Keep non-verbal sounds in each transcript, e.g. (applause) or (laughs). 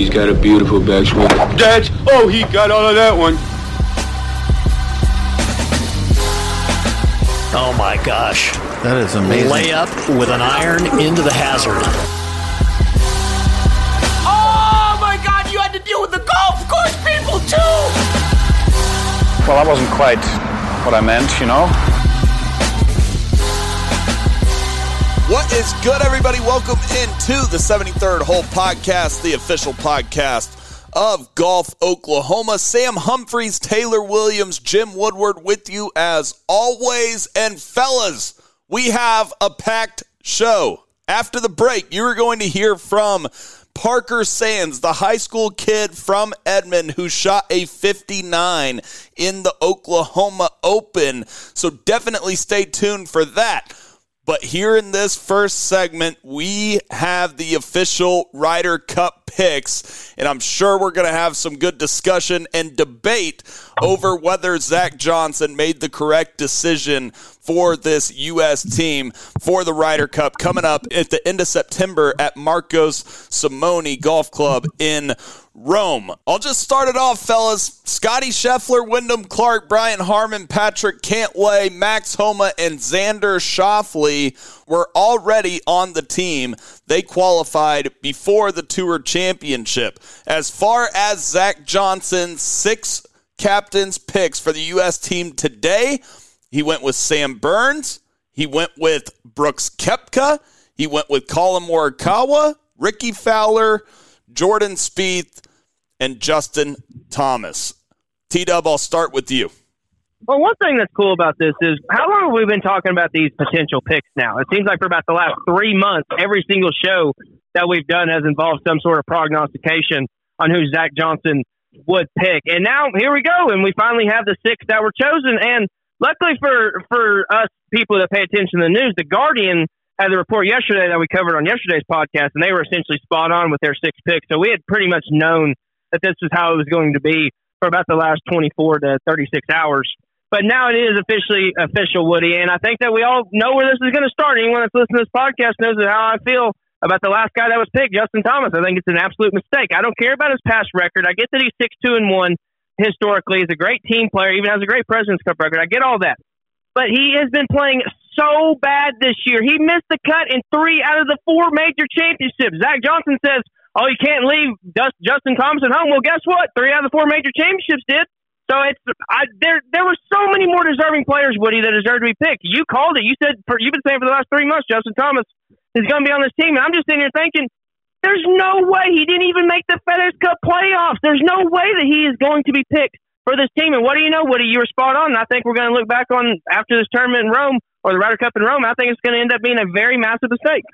He's got a beautiful backswing. That's oh, he got all of that one. Oh my gosh. That is amazing. Layup with an iron into the hazard. Oh my god, you had to deal with the golf course people too! Well, that wasn't quite what I meant, you know. What is good, everybody? Welcome into the 73rd Hole Podcast, the official podcast of Golf Oklahoma. Sam Humphreys, Taylor Williams, Jim Woodward with you as always. And fellas, we have a packed show. After the break, you are going to hear from Parker Sands, the high school kid from Edmond who shot a 59 in the Oklahoma Open. So definitely stay tuned for that. But here in this first segment, we have the official Ryder Cup picks, and I'm sure we're going to have some good discussion and debate over whether Zach Johnson made the correct decision for this U.S. team for the Ryder Cup coming up at the end of September at Marco Simone Golf Club in Rome. I'll just start it off, fellas. Scottie Scheffler, Wyndham Clark, Brian Harman, Patrick Cantlay, Max Homa, and Xander Schauffele were already on the team. They qualified before the Tour Championship. As far as Zach Johnson's six captains' picks for the U.S. team today, he went with Sam Burns. He went with Brooks Koepka. He went with Collin Morikawa, Rickie Fowler, Jordan Spieth, and Justin Thomas. T Dub, I'll start with you. Well, one thing that's cool about this is how long have we been talking about these potential picks now? It seems like for about the last three months, every single show that we've done has involved some sort of prognostication on who Zach Johnson would pick. And now here we go, and we finally have the six that were chosen. And luckily for for us people that pay attention to the news, the Guardian had the report yesterday that we covered on yesterday's podcast, and they were essentially spot on with their six picks. So we had pretty much known that this was how it was going to be for about the last 24 to 36 hours. But now it is officially official, Woody, and I think that we all know where this is going to start. Anyone that's listening to this podcast knows how I feel about the last guy that was picked, Justin Thomas. I think it's an absolute mistake. I don't care about his past record. I get that he's six two and one historically. He's a great team player, even has a great Presidents Cup record. I get all that, but he has been playing so bad this year. He missed the cut in three out of the four major championships. Zach Johnson says, "Oh, you can't leave Justin Thomas at home." Well, guess what? Three out of the four major championships did. So it's I, there. There were so many more deserving players, Woody, that deserved to be picked. You called it. You said you've been saying for the last three months, Justin Thomas is going to be on this team. And I'm just sitting here thinking, there's no way he didn't even make the FedEx Cup playoffs. There's no way that he is going to be picked for this team. And what do you know, Woody? You were spot on. I think we're going to look back on after this tournament in Rome or the Ryder Cup in Rome, I think it's going to end up being a very massive mistake.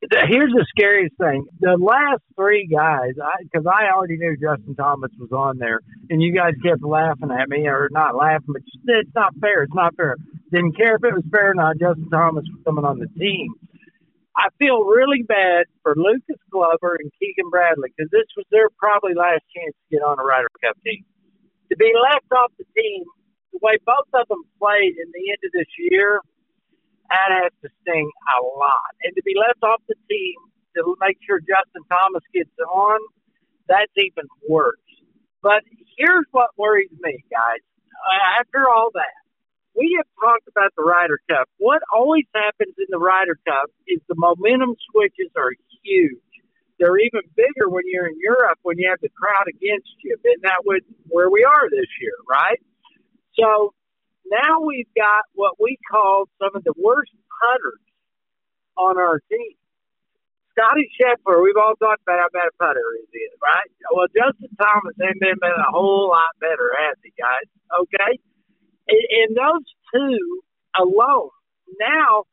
Here's the scariest thing: the last three guys, because I, I, already knew Justin Thomas was on there, and you guys kept laughing at me, or not laughing, but it's not fair. It's not fair. Didn't care if it was fair or not. Justin Thomas was coming on the team. I feel really bad for Lucas Glover and Keegan Bradley because this was their probably last chance to get on a Ryder Cup team. To be left off the team the way both of them played in the end of this year, that has to sting a lot. And to be left off the team to make sure Justin Thomas gets on, that's even worse. But here's what worries me, guys. Uh, after all that, we have talked about the Ryder Cup. What always happens in the Ryder Cup is the momentum switches are huge. They're even bigger when you're in Europe when you have the crowd against you. And that would where we are this year, right? So now we've got what we call some of the worst putters on our team. Scottie Scheffler, we've all talked about how bad a putter he is, right? Well, Justin Thomas ain't been, been a whole lot better, has he, guys? Okay? And, and those two alone. Now,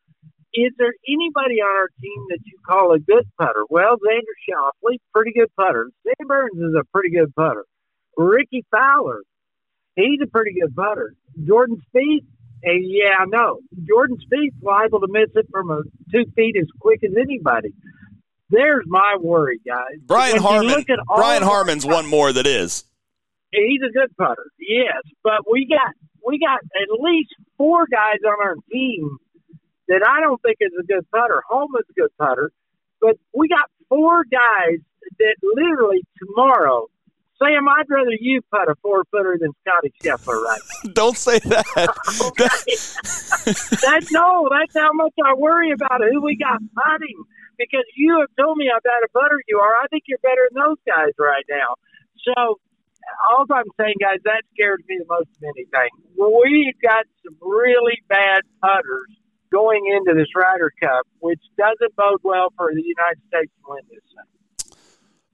is there anybody on our team that you call a good putter? Well, Xander Schauffele, pretty good putter. Sam Burns is a pretty good putter. Rickie Fowler, he's a pretty good putter. Jordan Spieth, and yeah, I know. Jordan Spieth's liable to miss it from a two feet as quick as anybody. There's my worry, guys. Brian Harman. Brian Harman's one more that is. He's a good putter, yes, but we got we got at least four guys on our team that I don't think is a good putter. Homa's a good putter, but we got four guys that literally tomorrow, Sam, I'd rather you putt a four footer than Scottie Scheffler right now. (laughs) Don't say that. (laughs) That's no, that's how much I worry about who we got putting. Because you have told me how bad a putter you are. I think you're better than those guys right now. So all I'm saying, guys, that scares me the most of anything. We've got some really bad putters going into this Ryder Cup, which doesn't bode well for the United States to win this thing.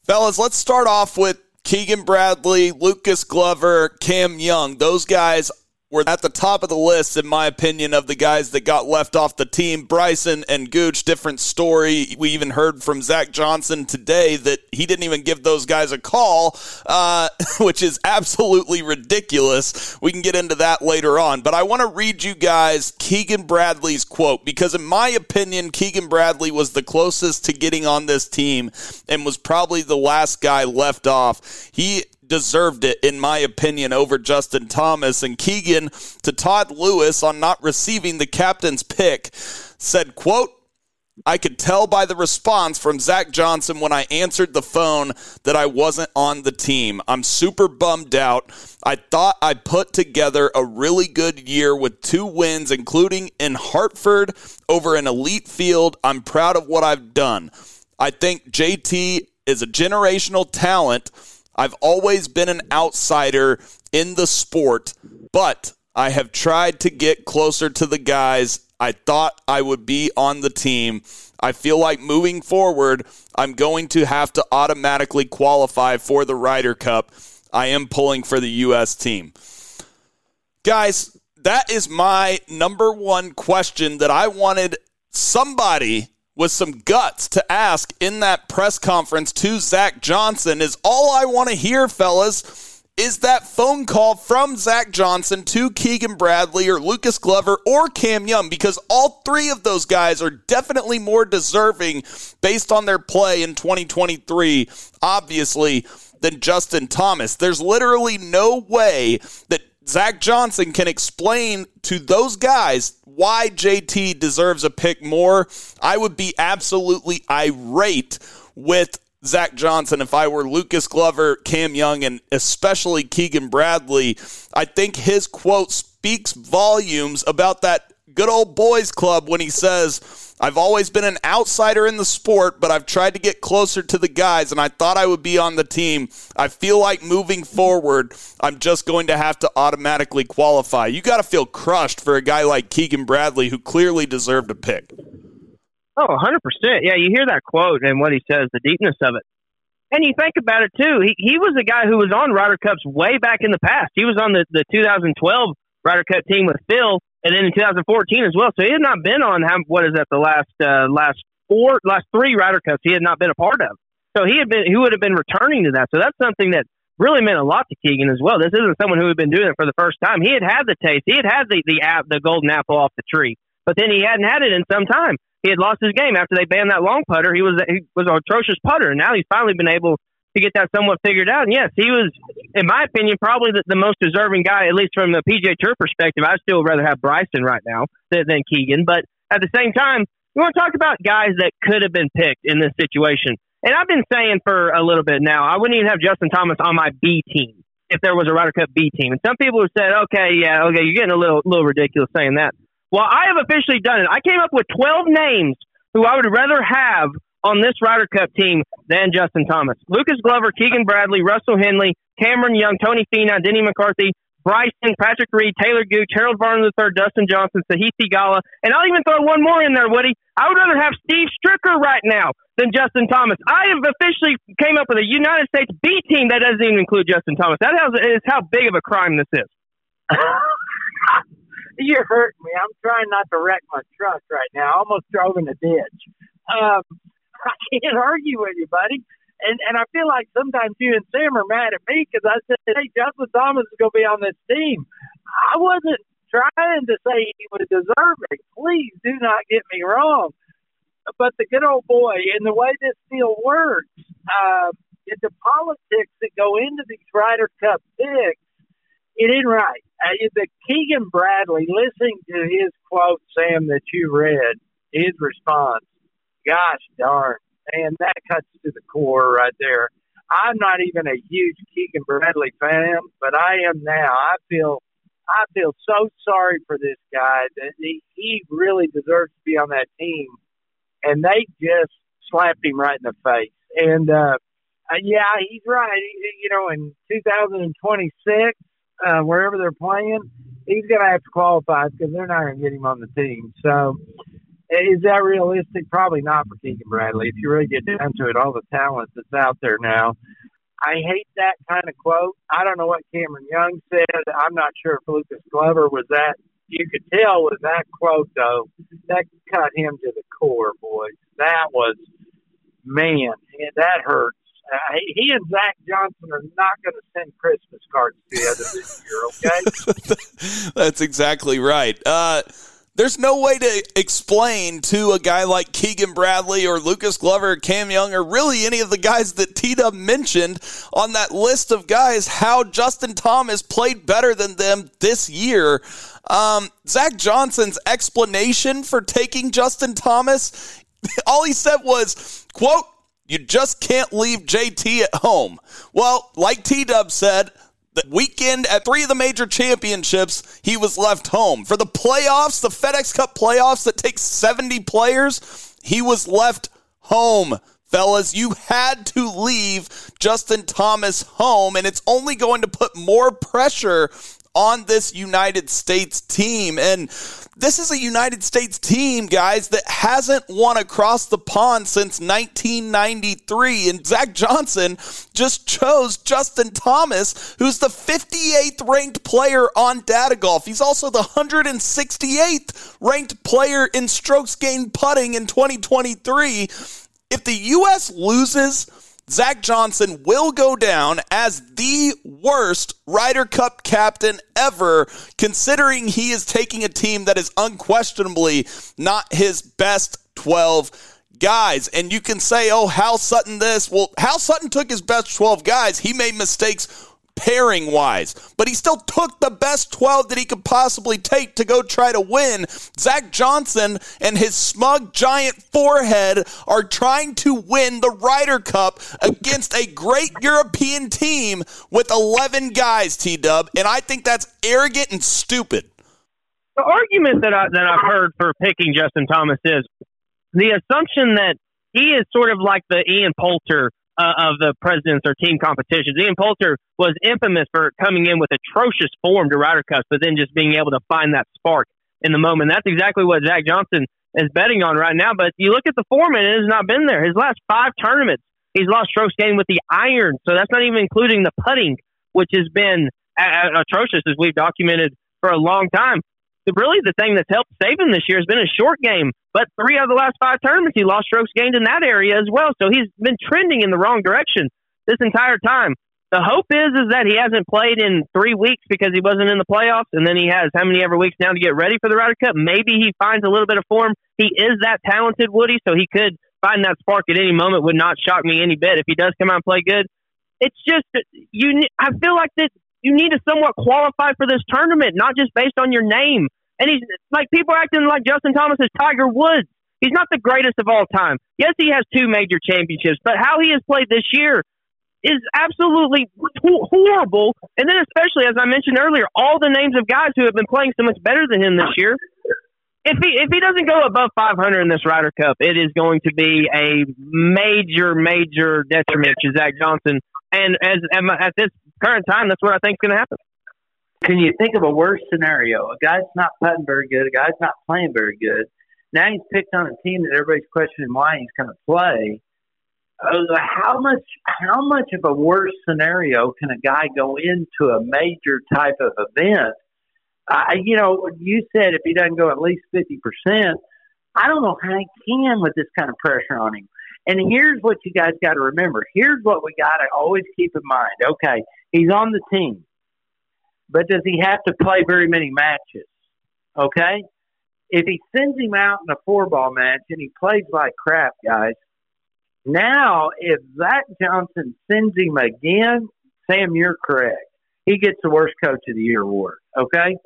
Fellas, let's start off with Keegan Bradley, Lucas Glover, Cam Young. Those guys were at the top of the list, in my opinion, of the guys that got left off the team. Bryson and Gooch, different story. We even heard from Zach Johnson today that he didn't even give those guys a call, uh, (laughs) which is absolutely ridiculous. We can get into that later on. But I want to read you guys Keegan Bradley's quote because, in my opinion, Keegan Bradley was the closest to getting on this team and was probably the last guy left off. He deserved it, in my opinion, over Justin Thomas. And Keegan to Todd Lewis on not receiving the captain's pick said, quote, I could tell by the response from Zach Johnson when I answered the phone that I wasn't on the team. I'm super bummed out. I thought I put together a really good year with two wins, including in Hartford over an elite field. I'm proud of what I've done. I think JT is a generational talent I've always been an outsider in the sport, but I have tried to get closer to the guys I thought I would be on the team. I feel like moving forward, I'm going to have to automatically qualify for the Ryder Cup. I am pulling for the U.S. team. Guys, that is my number one question that I wanted somebody with some guts to ask in that press conference to Zach Johnson is all I want to hear, fellas, is that phone call from Zach Johnson to Keegan Bradley or Lucas Glover or Cam Young because all three of those guys are definitely more deserving based on their play in 2023, obviously, than Justin Thomas. There's literally no way that Zach Johnson can explain to those guys why JT deserves a pick more. I would be absolutely irate with Zach Johnson if I were Lucas Glover, Cam Young, and especially Keegan Bradley. I think his quote speaks volumes about that good old boys club when he says, I've always been an outsider in the sport, but I've tried to get closer to the guys, and I thought I would be on the team. I feel like moving forward, I'm just going to have to automatically qualify. You got to feel crushed for a guy like Keegan Bradley, who clearly deserved a pick. Oh, 100%. Yeah, you hear that quote and what he says, the deepness of it. And you think about it, too. He, he was a guy who was on Ryder Cups way back in the past. He was on the, the 2012 Ryder Cup team with Phil and then in 2014 as well. So he had not been on what is that the last uh, last four last three Ryder Cups he had not been a part of. So he had been he would have been returning to that. So that's something that really meant a lot to Keegan as well. This isn't someone who had been doing it for the first time. He had had the taste. He had had the the app the golden apple off the tree, but then he hadn't had it in some time. He had lost his game after they banned that long putter. He was he was an atrocious putter, and now he's finally been able to get that somewhat figured out. And yes, he was, in my opinion, probably the, the most deserving guy, at least from the PGA Tour perspective. I'd still rather have Bryson right now than, than Keegan. But at the same time, we want to talk about guys that could have been picked in this situation. And I've been saying for a little bit now, I wouldn't even have Justin Thomas on my B team if there was a Ryder Cup B team. And some people have said, okay, yeah, okay, you're getting a little, little ridiculous saying that. Well, I have officially done it. I came up with 12 names who I would rather have on this Ryder Cup team than Justin Thomas. Lucas Glover, Keegan Bradley, Russell Henley, Cameron Young, Tony Finau, Denny McCarthy, Bryson, Patrick Reed, Talor Gooch, Harold Varner III, Dustin Johnson, Sahith Theegala, and I'll even throw one more in there, Woody. I would rather have Steve Stricker right now than Justin Thomas. I have officially came up with a United States B team that doesn't even include Justin Thomas. That is how big of a crime this is. (laughs) You're hurting me. I'm trying not to wreck my truck right now. I almost drove in a ditch. Um, (laughs) I can't argue with you, buddy. And and I feel like sometimes you and Sam are mad at me because I said, hey, Justin Thomas is going to be on this team. I wasn't trying to say he was deserving. Please do not get me wrong. But the good old boy and the way this deal works, uh, the politics that go into these Ryder Cup picks, it ain't right. Uh, the Keegan Bradley, listening to his quote, Sam, that you read, his response, gosh darn, man, that cuts to the core right there. I'm not even a huge Keegan Bradley fan, but I am now. I feel I feel so sorry for this guy that he, he really deserves to be on that team, and they just slapped him right in the face. And uh, uh, yeah, he's right. You know, in 2026, uh, wherever they're playing, he's going to have to qualify because they're not going to get him on the team. So, is that realistic? Probably not for Keegan Bradley. If you really get down to it, all the talent that's out there now. I hate that kind of quote. I don't know what Cameron Young said. I'm not sure if Lucas Glover was that. You could tell with that quote, though, that cut him to the core, boys. That was, man, that hurts. Uh, he and Zach Johnson are not going to send Christmas cards together (laughs) this year, okay? (laughs) That's exactly right. Uh, there's no way to explain to a guy like Keegan Bradley or Lucas Glover or Cam Young or really any of the guys that T Dub mentioned on that list of guys how Justin Thomas played better than them this year. Um, Zach Johnson's explanation for taking Justin Thomas, (laughs) all he said was, quote, you just can't leave JT at home. Well, like T Dub said, the weekend at three of the major championships, he was left home. For the playoffs, the FedEx Cup playoffs that takes 70 players, he was left home. Fellas, you had to leave Justin Thomas home, and it's only going to put more pressure on this United States team. And this is a United States team, guys, that hasn't won across the pond since 1993. And Zach Johnson just chose Justin Thomas, who's the 58th ranked player on Data Golf. He's also the 168th ranked player in strokes gained putting in 2023. If the U.S. loses, Zach Johnson will go down as the worst Ryder Cup captain ever, considering he is taking a team that is unquestionably not his best 12 guys. And you can say, oh, Hal Sutton this. Well, Hal Sutton took his best 12 guys. He made mistakes pairing wise, but he still took the best 12 that he could possibly take to go try to win. Zach Johnson and his smug giant forehead are trying to win the Ryder Cup against a great European team with 11 guys, T Dub, and I think that's arrogant and stupid. The argument that I that I've heard for picking Justin Thomas is the assumption that he is sort of like the Ian Poulter uh, of the presidents or team competitions. Ian Poulter was infamous for coming in with atrocious form to Ryder Cups, but then just being able to find that spark in the moment. That's exactly what Zach Johnson is betting on right now. But you look at the form, and it has not been there. His last five tournaments, he's lost strokes gained with the iron. So that's not even including the putting, which has been atrocious as we've documented for a long time really the thing that's helped save him this year has been a short game. But three out of the last five tournaments, he lost strokes gained in that area as well. So he's been trending in the wrong direction this entire time. The hope is is that he hasn't played in three weeks because he wasn't in the playoffs, and then he has how many ever weeks now to get ready for the Ryder Cup. Maybe he finds a little bit of form. He is that talented, Woody, so he could find that spark at any moment. Would not shock me any bit if he does come out and play good. It's just you. I feel like that you need to somewhat qualify for this tournament, not just based on your name. And he's like people acting like Justin Thomas is Tiger Woods. He's not the greatest of all time. Yes, he has two major championships, but how he has played this year is absolutely horrible. And then, especially as I mentioned earlier, all the names of guys who have been playing so much better than him this year. If he if he doesn't go above 500 in this Ryder Cup, it is going to be a major major detriment to Zach Johnson. And as at this current time, that's what I think is going to happen. Can you think of a worse scenario? A guy's not putting very good. A guy's not playing very good. Now he's picked on a team that everybody's questioning why he's going to play. Uh, how much? How much of a worse scenario can a guy go into a major type of event? Uh, you know, you said if he doesn't go at least fifty percent, I don't know how he can with this kind of pressure on him. And here's what you guys got to remember. Here's what we got to always keep in mind. Okay, he's on the team but does he have to play very many matches? Okay? If he sends him out in a four ball match and he plays like crap, guys, now if Zach Johnson sends him again, Sam, you're correct. He gets the worst coach of the year award. Okay?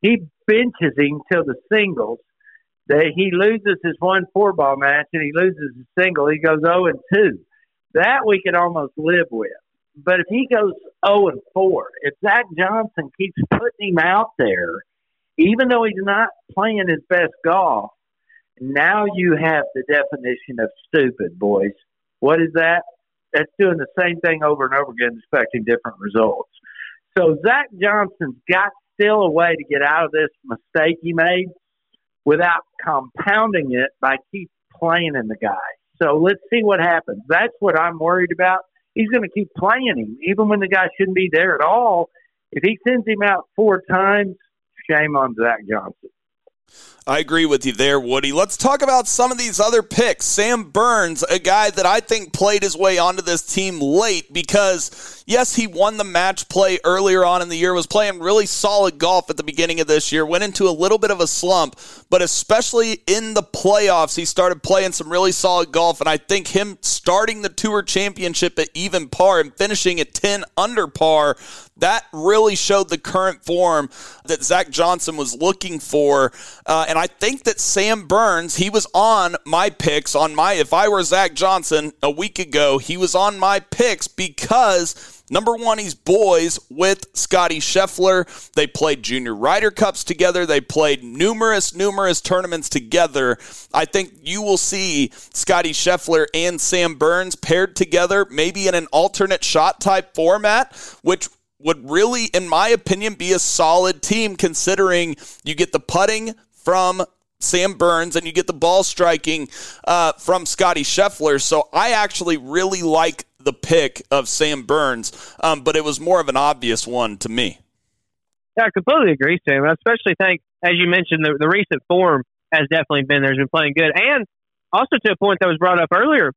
He benches him till the singles. That he loses his one four ball match and he loses his single, he goes zero and two. That we could almost live with. But if he goes zero and four, if Zach Johnson keeps putting him out there, even though he's not playing his best golf, now you have the definition of stupid, boys. What is that? That's doing the same thing over and over again, expecting different results. So Zach Johnson's got still a way to get out of this mistake he made without compounding it by keep playing in the guy. So let's see what happens. That's what I'm worried about. He's going to keep playing him, even when the guy shouldn't be there at all. If he sends him out four times, shame on Zach Johnson. I agree with you there, Woody. Let's talk about some of these other picks. Sam Burns, a guy that I think played his way onto this team late because, yes, he won the match play earlier on in the year, was playing really solid golf at the beginning of this year, went into a little bit of a slump, but especially in the playoffs, he started playing some really solid golf. And I think him starting the Tour Championship at even par and finishing at 10 under par that really showed the current form that Zach Johnson was looking for. Uh, and I think that Sam Burns, he was on my picks on my, if I were Zach Johnson a week ago, he was on my picks because. Number one, he's boys with Scottie Scheffler. They played junior Ryder Cups together. They played numerous, numerous tournaments together. I think you will see Scottie Scheffler and Sam Burns paired together, maybe in an alternate shot type format, which would really, in my opinion, be a solid team considering you get the putting from Sam Burns and you get the ball striking uh, from Scottie Scheffler. So I actually really like the pick of Sam Burns, um, but it was more of an obvious one to me. Yeah, I completely agree, Sam. I especially think, as you mentioned, the, the recent form has definitely been there. Has been playing good. And also to a point that was brought up earlier,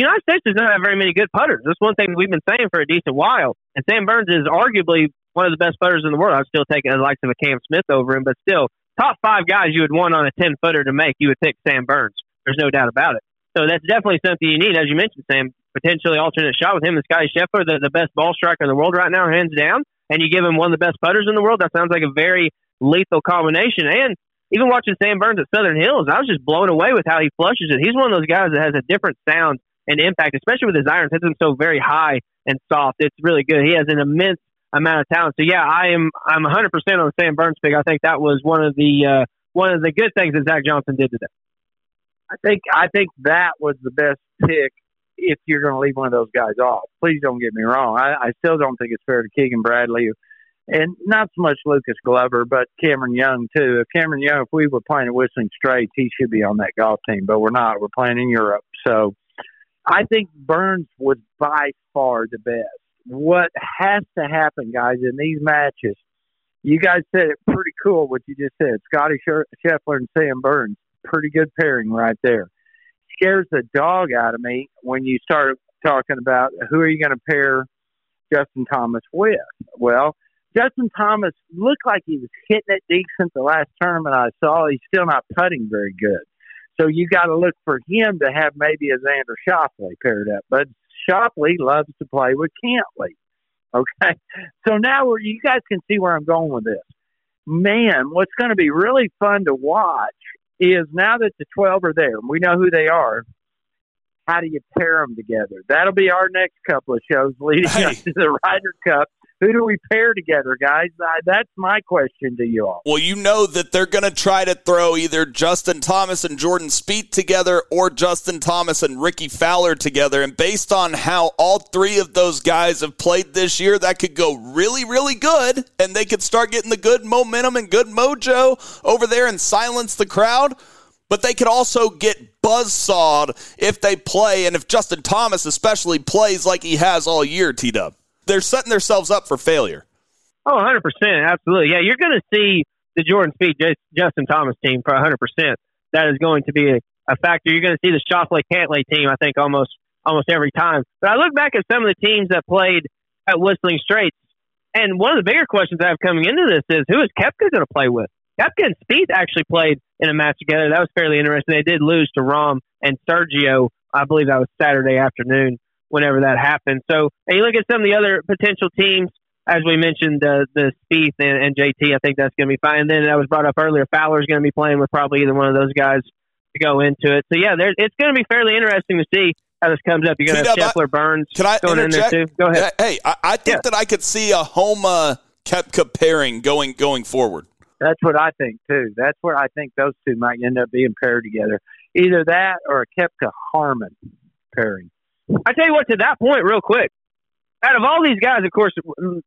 United States does not have very many good putters. That's one thing we've been saying for a decent while. And Sam Burns is arguably one of the best putters in the world. I'm still taking the likes of a Cam Smith over him, but still, top five guys you would want on a 10 footer to make, you would pick Sam Burns. There's no doubt about it. So that's definitely something you need. As you mentioned, Sam, potentially alternate shot with him and Scottie Scheffler, the, the best ball striker in the world right now, hands down. And you give him one of the best putters in the world. That sounds like a very lethal combination. And even watching Sam Burns at Southern Hills, I was just blown away with how he flushes it. He's one of those guys that has a different sound and impact, especially with his irons. Hits them so very high and soft. It's really good. He has an immense amount of talent. So yeah, I am I'm 100 percent on the Sam Burns pick. I think that was one of the uh, one of the good things that Zach Johnson did today. I think I think that was the best pick if you're going to leave one of those guys off. Please don't get me wrong. I, I still don't think it's fair to Keegan Bradley, and not so much Lucas Glover, but Cameron Young too. If Cameron Young, if we were playing at Whistling Straits, he should be on that golf team, but we're not. We're playing in Europe, so I think Burns was by far the best. What has to happen, guys, in these matches? You guys said it pretty cool what you just said. Scottie Scheffler and Sam Burns, pretty good pairing right there. Scares the dog out of me when you start talking about who are you going to pair Justin Thomas with. Well, Justin Thomas looked like he was hitting it decent the last tournament I saw. He's still not putting very good. So you got to look for him to have maybe a Xander Schauffele paired up. But Schauffele loves to play with Cantlay. Okay. (laughs) So now we're, you guys can see where I'm going with this. Man, what's going to be really fun to watch is now that the 12 are there, we know who they are. How do you pair them together? That'll be our next couple of shows leading hey. up to the Ryder Cup who do we pair together, guys? Uh, that's my question to you all. Well, you know that they're going to try to throw either Justin Thomas and Jordan Spieth together or Justin Thomas and Rickie Fowler together. And based on how all three of those guys have played this year, that could go really, really good. And they could start getting the good momentum and good mojo over there and silence the crowd. But they could also get buzzsawed if they play, and if Justin Thomas especially plays like he has all year, T Dub they're setting themselves up for failure. Oh, 100%. Absolutely. Yeah, you're going to see the Jordan Spieth Justin Thomas team for 100%. That is going to be a, factor. You're going to see the Schauffele Cantlay team, I think, almost almost every time. But I look back at some of the teams that played at Whistling Straits, and one of the bigger questions I have coming into this is who is Koepka going to play with? Koepka and Spieth actually played in a match together. That was fairly interesting. They did lose to Rahm and Sergio. I believe that was Saturday afternoon whenever that happened. So, and you look at some of the other potential teams as we mentioned, the the Spieth and, and JT, I think that's going to be fine. And then that was brought up earlier. Fowler's going to be playing with probably either one of those guys to go into it. So yeah, there, it's going to be fairly interesting to see how this comes up. You're going to have Scheffler, Burns can I going interject? in there too. Go ahead. Hey, I, I think Yeah. that I could see a Homa uh, Koepka pairing going going forward. That's what I think too. That's where I think those two might end up being paired together. Either that or a Koepka Harman pairing. I tell you what, to that point, real quick, out of all these guys, of course,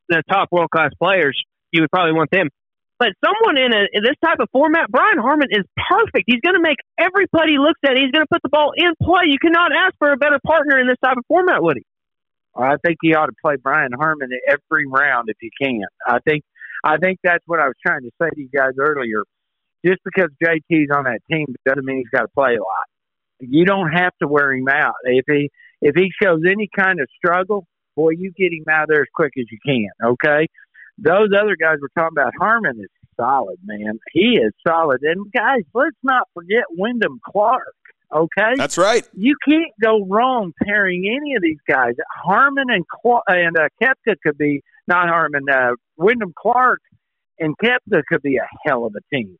the top world class players, you would probably want them. But someone in, a, in this type of format, Brian Harman is perfect. He's going to make every putt he looks at. He's going to put the ball in play. You cannot ask for a better partner in this type of format, would he? I think he ought to play Brian Harman every round if he can. I think I think that's what I was trying to say to you guys earlier. Just because JT's on that team doesn't mean he's got to play a lot. You don't have to wear him out. If he if he shows any kind of struggle, boy, you get him out of there as quick as you can. Okay, those other guys we're talking about, Harman is solid, man. He is solid. And guys, let's not forget Wyndham Clark. Okay, That's right. you can't go wrong pairing any of these guys. Harman and Cla- and uh, Koepka could be not Harman. Uh, Wyndham Clark and Koepka could be a hell of a team.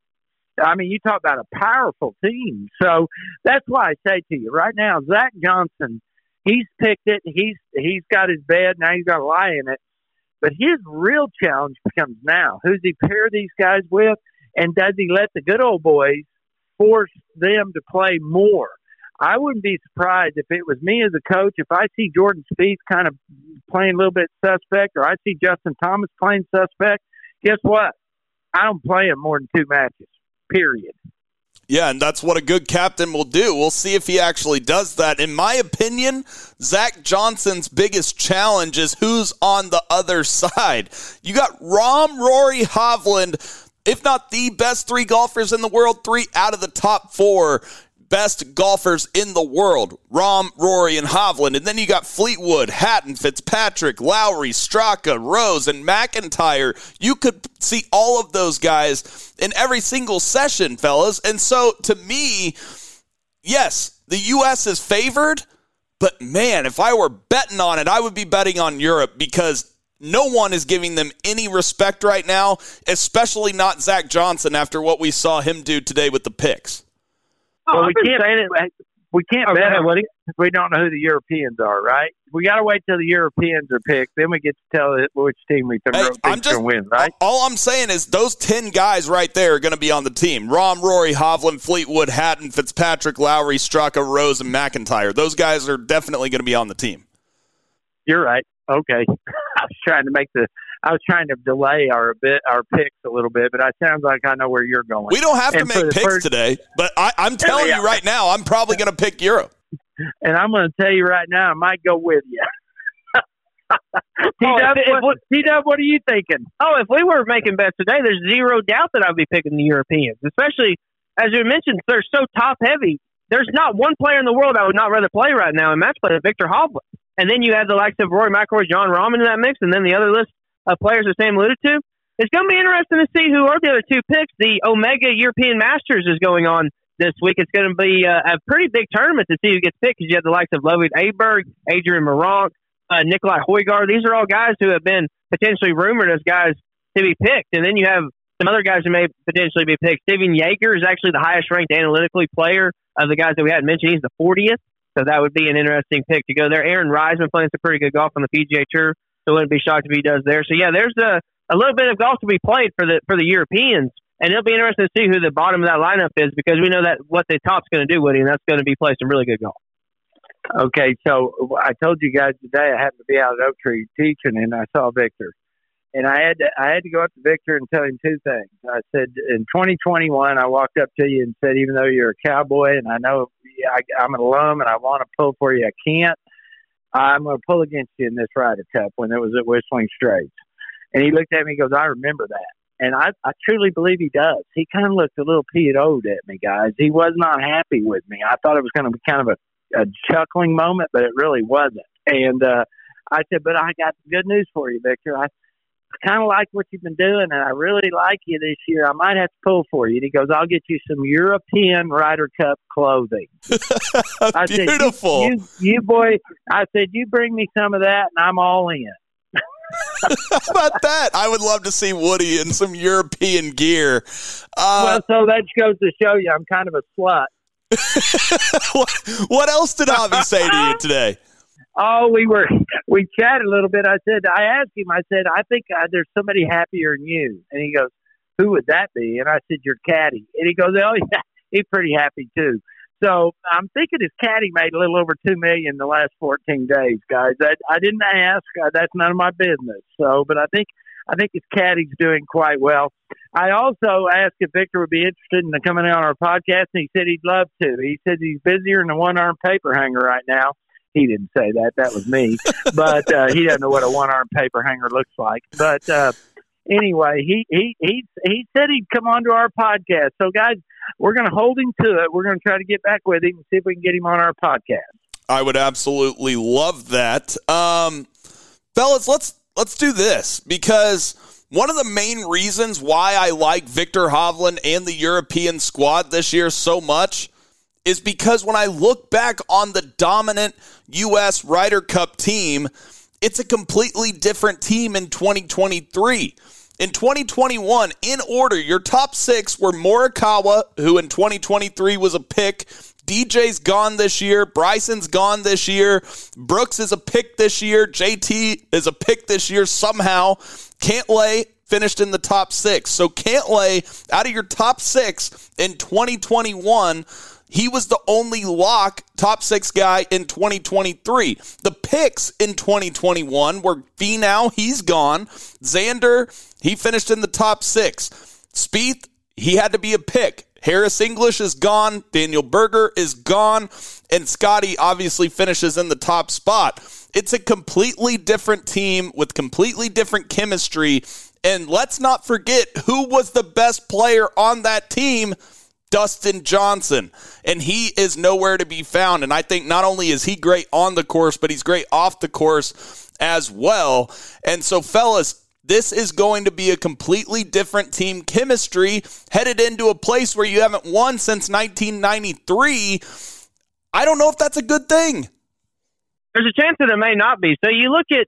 I mean, you talk about a powerful team. So that's why I say to you right now, Zach Johnson, he's picked it. He's he's got his bed now. He's got to lie in it. But his real challenge becomes now: who's he pair these guys with, and does he let the good old boys force them to play more? I wouldn't be surprised if it was me as a coach if I see Jordan Spieth kind of playing a little bit suspect, or I see Justin Thomas playing suspect. Guess what? I don't play him more than two matches. Period. Yeah, and that's what a good captain will do. We'll see if he actually does that. In my opinion, Zach Johnson's biggest challenge is who's on the other side. You got Rahm, Rory, Hovland, if not the best three golfers in the world, three out of the top four best golfers in the world. Rahm, Rory, and Hovland. And then you got Fleetwood, Hatton, Fitzpatrick, Lowry, Straka, Rose, and McIntyre. You could see all of those guys in every single session, fellas. And so to me, yes, the U.S. is favored, but man, if I were betting on it, I would be betting on Europe because no one is giving them any respect right now, especially not Zach Johnson after what we saw him do today with the picks. Well, we oh, can't. saying it. We can't Oh, go bet on it. We don't know who the Europeans are, right? We got to wait till the Europeans are picked, then we get to tell which team we think Hey, I'm just going to win, right? All I'm saying is those ten guys right there are going to be on the team: Rahm, Rory, Hovland, Fleetwood, Hatton, Fitzpatrick, Lowry, Straka, Rose, and McIntyre. Those guys are definitely going to be on the team. You're right. Okay, (laughs) I was trying to make the. I was trying to delay our bit our picks a little bit, but it sounds like I know where you're going. We don't have to And for make picks first- today, but I, I'm (laughs) telling Yeah. you right now, I'm probably going to pick Europe. and I'm going to tell you right now, I might go with you. (laughs) T Oh, Dub, if- if- what, T-Dub, what are you thinking? Oh, if we were making bets today, there's zero doubt that I'd be picking the Europeans, especially as you mentioned, they're so top heavy. There's not one player in the world I would not rather play right now in match play than Viktor Hovland. And then you add the likes of Rory McIlroy, Jon Rahm into that mix, and then the other list of players that Sam alluded to. It's going to be interesting to see who are the other two picks. The Omega European Masters is going on this week. It's going to be uh, a pretty big tournament to see who gets picked because you have the likes of Ludvig Aberg, Adrian Meronk, uh, Nicolai Højgaard. These are all guys who have been potentially rumored as guys to be picked. And then you have some other guys who may potentially be picked. Stephan Jaeger is actually the highest ranked analytically player of the guys that we hadn't mentioned. He's the 40th. So that would be an interesting pick to go there. Aaron Reisman playing some pretty good golf on the PGA Tour. So wouldn't be shocked if he does there. So yeah, there's a, a little bit of golf to be played for the for the Europeans. And it'll be interesting to see who the bottom of that lineup is because we know that what the top's going to do, Woody, and that's going to be play some really good golf. Okay, so I told you guys today I happened to be out at Oak Tree teaching, and I saw Viktor, and I had to I had to go up to Viktor and tell him two things. I said, in 2021, I walked up to you and said, even though you're a cowboy, and I know I, I'm an alum and I want to pull for you, I can't. I'm going to pull against you in this Ryder Cup when it was at Whistling Straits. And he looked at me and goes, I remember that. And I, I truly believe he does. He kind of looked a little PO'd at me, guys. He was not happy with me. I thought it was going to be kind of a, a chuckling moment, but it really wasn't. And uh, I said, but I got good news for you, Viktor. I kind of like what you've been doing, and I really like you this year. I might have to pull for you. And he goes, I'll get you some European Ryder Cup clothing. (laughs) I said, Beautiful. you, you, you boy, I said, you bring me some of that, and I'm all in. (laughs) How about that? I would love to see Woody in some European gear. well, Uh, so that goes to show you I'm kind of a slut. (laughs) what, what else did Avi say to you today? Oh, we were we chatted a little bit. I said I asked him. I said I think uh, there's somebody happier than you, and he goes, "Who would that be?" And I said, "Your caddy." And he goes, "Oh (laughs) yeah, he's pretty happy too." So I'm thinking his caddy made a little over two million the last 14 days, guys. I, I didn't ask. Uh, that's none of my business. So, but I think I think his caddy's doing quite well. I also asked if Viktor would be interested in coming on our podcast, and he said he'd love to. He said he's busier than a one arm paper hanger right now. He didn't say that. That was me. but uh, he doesn't know what a one arm paper hanger looks like. But uh, anyway, he, he, he, he said he'd come on to our podcast. So, guys, we're going to hold him to it. We're going to try to get back with him and see if we can get him on our podcast. I would absolutely love that. Um, fellas, let's let's do this because one of the main reasons why I like Viktor Hovland and the European squad this year so much is because when I look back on the dominant U.S. Ryder Cup team, it's a completely different team in 2023. In 2021, in order, your top six were Morikawa, who in 2023 was a pick. DJ's gone this year. Bryson's gone this year. Brooks is a pick this year. JT is a pick this year somehow. Cantlay finished in the top six. So Cantlay, out of your top six in 2021, he was the only lock top six guy in 2023. The picks in 2021 were Finau, he's gone. Xander, he finished in the top six. Spieth, he had to be a pick. Harris English is gone. Daniel Berger is gone. And Scottie obviously finishes in the top spot. It's a completely different team with completely different chemistry. And let's not forget who was the best player on that team Dustin Johnson. And he is nowhere to be found. And I think not only is he great on the course, but he's great off the course as well. And so, fellas, this is going to be a completely different team chemistry headed into a place where you haven't won since 1993. I don't know if that's a good thing. There's a chance that it may not be. So you look at,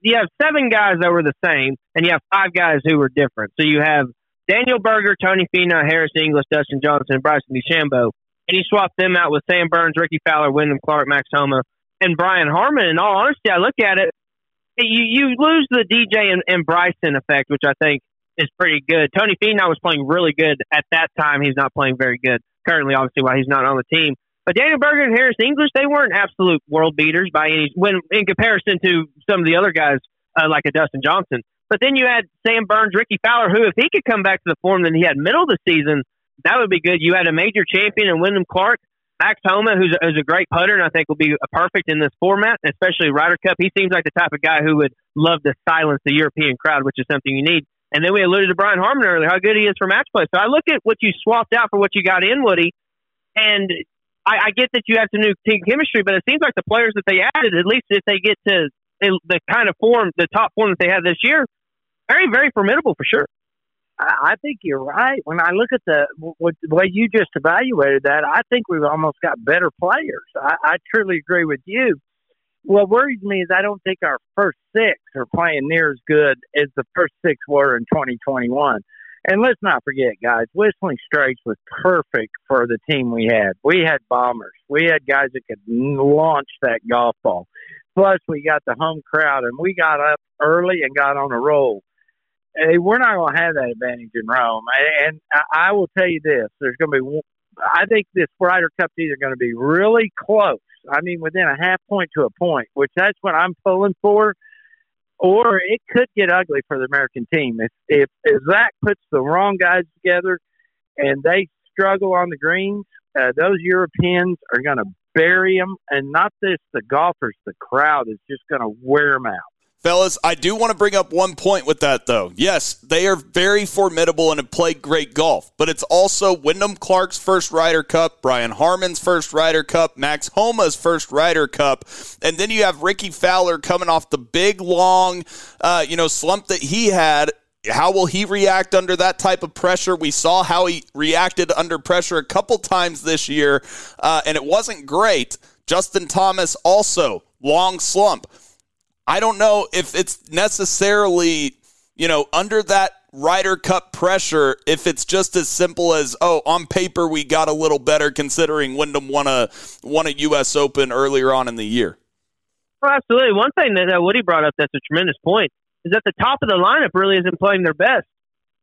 you have seven guys that were the same, and you have five guys who were different. So you have Daniel Berger, Tony Finau, Harris English, Dustin Johnson, and Bryson DeChambeau. And he swapped them out with Sam Burns, Rickie Fowler, Wyndham Clark, Max Homa, and Brian Harman. In all honesty, I look at it, you you lose the DJ and, and Bryson effect, which I think is pretty good. Tony Finau was playing really good at that time. He's not playing very good currently, obviously, while he's not on the team. But Daniel Berger and Harris English, they weren't absolute world beaters by any when in comparison to some of the other guys uh, like a Dustin Johnson. But then you had Sam Burns, Rickie Fowler, who if he could come back to the form that he had middle of the season, that would be good. You had a major champion in Wyndham Clark, Max Homa, who's a, who's a great putter, and I think will be perfect in this format, especially Ryder Cup. He seems like the type of guy who would love to silence the European crowd, which is something you need. And then we alluded to Brian Harman earlier, how good he is for match play. So I look at what you swapped out for what you got in, Woody, and I, I get that you have some new team chemistry, but it seems like the players that they added, at least if they get to the kind of form, the top form that they had this year, very, very formidable for sure. I think you're right. When I look at the the way you just evaluated that, I think we've almost got better players. I, I truly agree with you. What worries me is I don't think our first six are playing near as good as the first six were in 2021. And let's not forget, guys, Whistling Straits was perfect for the team we had. We had bombers. We had guys that could launch that golf ball. Plus, we got the home crowd, and we got up early and got on a roll. Hey, we're not going to have that advantage in Rome. And I will tell you this: there's going to be. I think this Ryder Cup is either going to be really close. I mean, within a half point to a point, which that's what I'm pulling for. Or it could get ugly for the American team if if, if Zach puts the wrong guys together and they struggle on the greens. Uh, those Europeans are going to bury them, and not this the golfers, the crowd is just going to wear them out. Fellas, I do want to bring up one point with that, though. Yes, they are very formidable and have played great golf, but it's also Wyndham Clark's first Ryder Cup, Brian Harman's first Ryder Cup, Max Homa's first Ryder Cup, and then you have Rickie Fowler coming off the big, long, uh, you know, slump that he had. How will he react under that type of pressure? We saw how he reacted under pressure a couple times this year, uh, and it wasn't great. Justin Thomas also long slump. I don't know if it's necessarily, you know, under that Ryder Cup pressure if it's just as simple as oh on paper we got a little better considering Wyndham won a won a U.S. Open earlier on in the year. Well, absolutely. One thing that uh, Woody brought up that's a tremendous point is that the top of the lineup really isn't playing their best.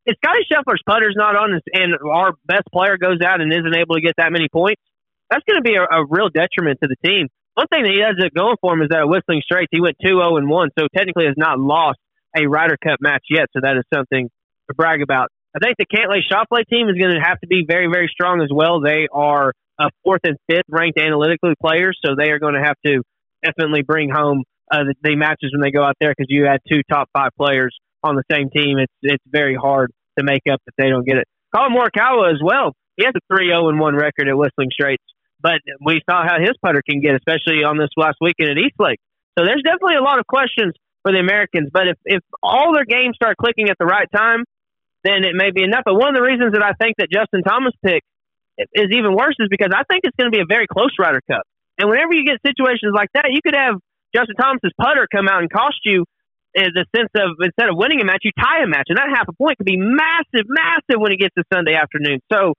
If Scottie Scheffler's putter's not on and our best player goes out and isn't able to get that many points, that's going to be a, a real detriment to the team. One thing that he has it going for him is that at Whistling Straits he went 2-0 and 1, so technically has not lost a Ryder Cup match yet. So that is something to brag about. I think the Cantlay Schauffele team is going to have to be very, very strong as well. They are a fourth and fifth ranked analytically players, so they are going to have to definitely bring home uh, the, the matches when they go out there because you had two top five players on the same team. It's it's very hard to make up if they don't get it. Collin Morikawa as well. He has a 3-0 and one record at Whistling Straits, but we saw how his putter can get, especially on this last weekend at East Lake. So there's definitely a lot of questions for the Americans. But if if all their games start clicking at the right time, then it may be enough. But one of the reasons that I think that Justin Thomas pick is even worse is because I think it's going to be a very close Ryder Cup. And whenever you get situations like that, you could have Justin Thomas's putter come out and cost you in the sense of instead of winning a match, you tie a match, and that half a point could be massive, massive when it gets to Sunday afternoon. So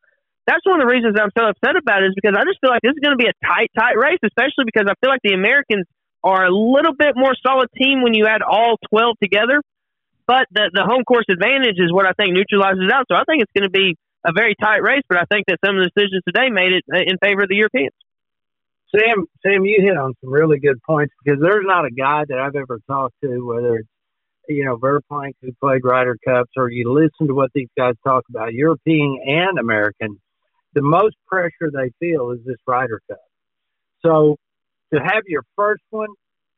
that's one of the reasons I'm so upset about it is because I just feel like this is going to be a tight, tight race, especially because I feel like the Americans are a little bit more solid team when you add all 12 together. But the, the home course advantage is what I think neutralizes out. So I think it's going to be a very tight race, but I think that some of the decisions today made it uh, in favor of the Europeans. Sam, Sam, you hit on some really good points because there's not a guy that I've ever talked to, whether it's you know Verplank who played Ryder Cups, or you listen to what these guys talk about, European and American. The most pressure they feel is this Ryder Cup. So to have your first one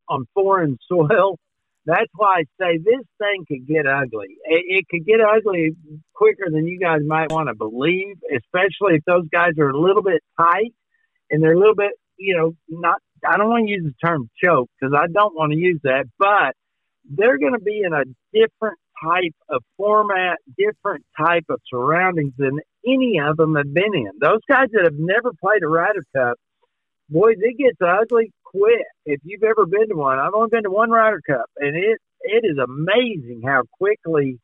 on foreign (laughs) soil that's why I say this thing could get ugly. It, it could get ugly quicker than you guys might want to believe, especially if those guys are a little bit tight and they're a little bit, you know, not. I don't want to use the term choke because I don't want to use that, but they're going to be in a different type of format, different type of surroundings than any of them have been in. Those guys that have never played a Ryder Cup, boys, it gets ugly quick. If you've ever been to one, I've only been to one Ryder Cup, and it it is amazing how quickly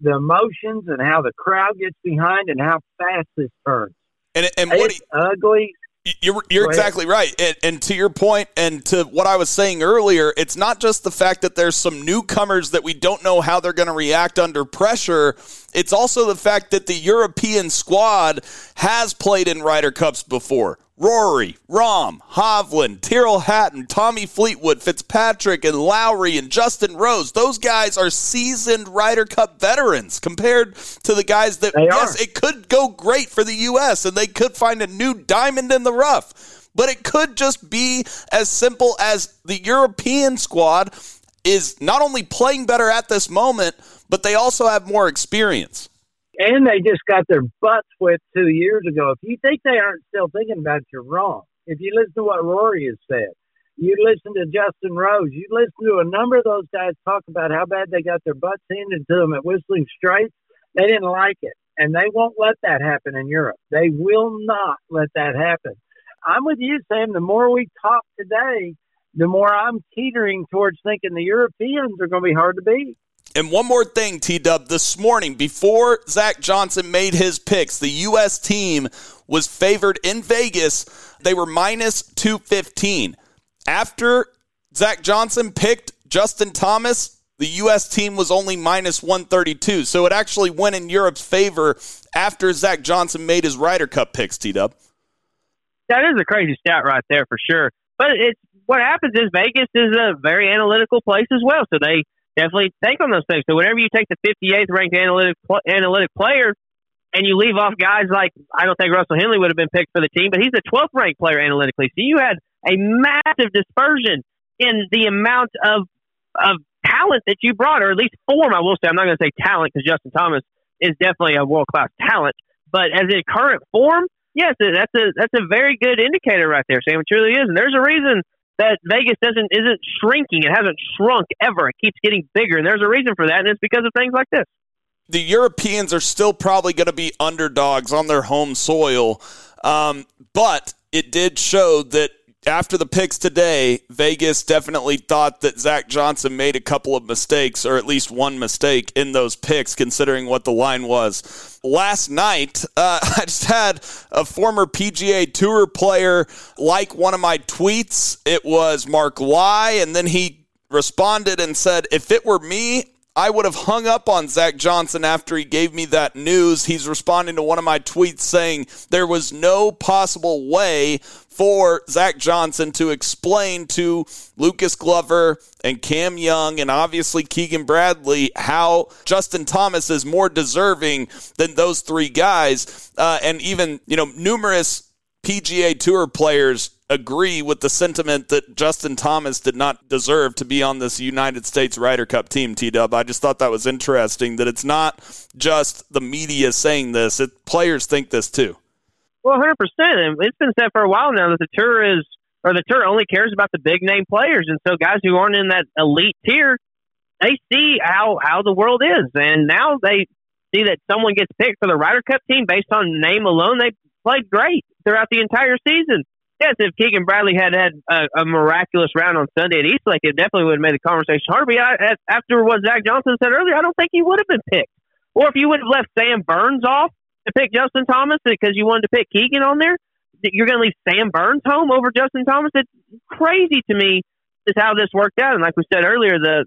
the emotions and how the crowd gets behind and how fast this turns. And and what it's ugly. You're you're exactly right, and, and to your point, and to what I was saying earlier, it's not just the fact that there's some newcomers that we don't know how they're going to react under pressure. It's also the fact that the European squad has played in Ryder Cups before. Rory, Rahm, Hovland, Tyrrell Hatton, Tommy Fleetwood, Fitzpatrick, and Lowry and Justin Rose. Those guys are seasoned Ryder Cup veterans compared to the guys that, they yes, are. it could go great for the U.S. and they could find a new diamond in the rough. But it could just be as simple as the European squad is not only playing better at this moment, but they also have more experience and they just got their butts whipped two years ago. If you think they aren't still thinking about it, you're wrong. If you listen to what Rory has said, you listen to Justin Rose, you listen to a number of those guys talk about how bad they got their butts handed to them at Whistling Straits. They didn't like it, and they won't let that happen in Europe. They will not let that happen. I'm with you, Sam. The more we talk today, the more I'm teetering towards thinking the Europeans are going to be hard to beat. And one more thing, T Dub. This morning, before Zach Johnson made his picks, the U.S. team was favored in Vegas. They were minus 215. After Zach Johnson picked Justin Thomas, the U.S. team was only minus 132. So it actually went in Europe's favor after Zach Johnson made his Ryder Cup picks, T Dub. That is a crazy stat right there for sure. But it's what happens is Vegas is a very analytical place as well. So they definitely think on those things. So whenever you take the 58th ranked analytic analytic player and you leave off guys like I don't think Russell Henley would have been picked for the team, but he's the 12th ranked player analytically. So you had a massive dispersion in the amount of of talent that you brought, or at least form. I will say I'm not going to say talent because Justin Thomas is definitely a world class talent, but as in current form, yes, that's a that's a very good indicator right there, Sam. It truly is, and there's a reason that Vegas doesn't isn't shrinking. It hasn't shrunk ever. It keeps getting bigger, and there's a reason for that, and it's because of things like this. The Europeans are still probably going to be underdogs on their home soil, um, but it did show that after the picks today, Vegas definitely thought that Zach Johnson made a couple of mistakes, or at least one mistake in those picks, considering what the line was. Last night, uh, (laughs) I just had a former PGA Tour player like one of my tweets. It was Mark Y, and then he responded and said, If it were me, I would have hung up on Zach Johnson after he gave me that news. He's responding to one of my tweets saying there was no possible way for Zach Johnson to explain to Lucas Glover and Cam Young and obviously Keegan Bradley how Justin Thomas is more deserving than those three guys. Uh, and even, you know, numerous PGA Tour players agree with the sentiment that Justin Thomas did not deserve to be on this United States Ryder Cup team, T Dub. I just thought that was interesting that it's not just the media saying this, it, players think this too. Well, 100%. And it's been said for a while now that the tour is, or the tour only cares about the big name players. And so guys who aren't in that elite tier, they see how, how the world is. And now they see that someone gets picked for the Ryder Cup team based on name alone. They played great throughout the entire season yes, if Keegan Bradley had had a, a miraculous round on Sunday at Eastlake, it definitely would have made the conversation harder. But I, after what Zach Johnson said earlier, I don't think he would have been picked. Or if you would have left Sam Burns off to pick Justin Thomas because you wanted to pick Keegan on there, you're going to leave Sam Burns home over Justin Thomas. It's crazy to me is how this worked out. And like we said earlier, the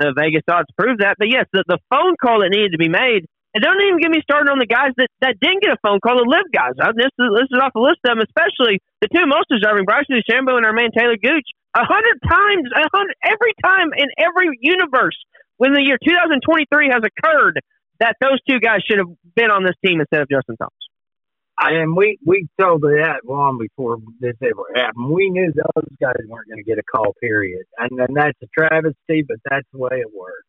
the Vegas odds prove that. But yes, the, the phone call that needed to be made and don't even get me started on the guys that, that didn't get a phone call, the LIV guys. I, this, is, this is off the list of them, especially the two most deserving, Bryson DeChambeau and our man Talor Gooch. A hundred times, a hundred every time in every universe when the year 2023 has occurred that those two guys should have been on this team instead of Justin Thomas. I And we we told that long before this ever happened. We knew those guys weren't going to get a call. Period. And then that's a travesty, but that's the way it works.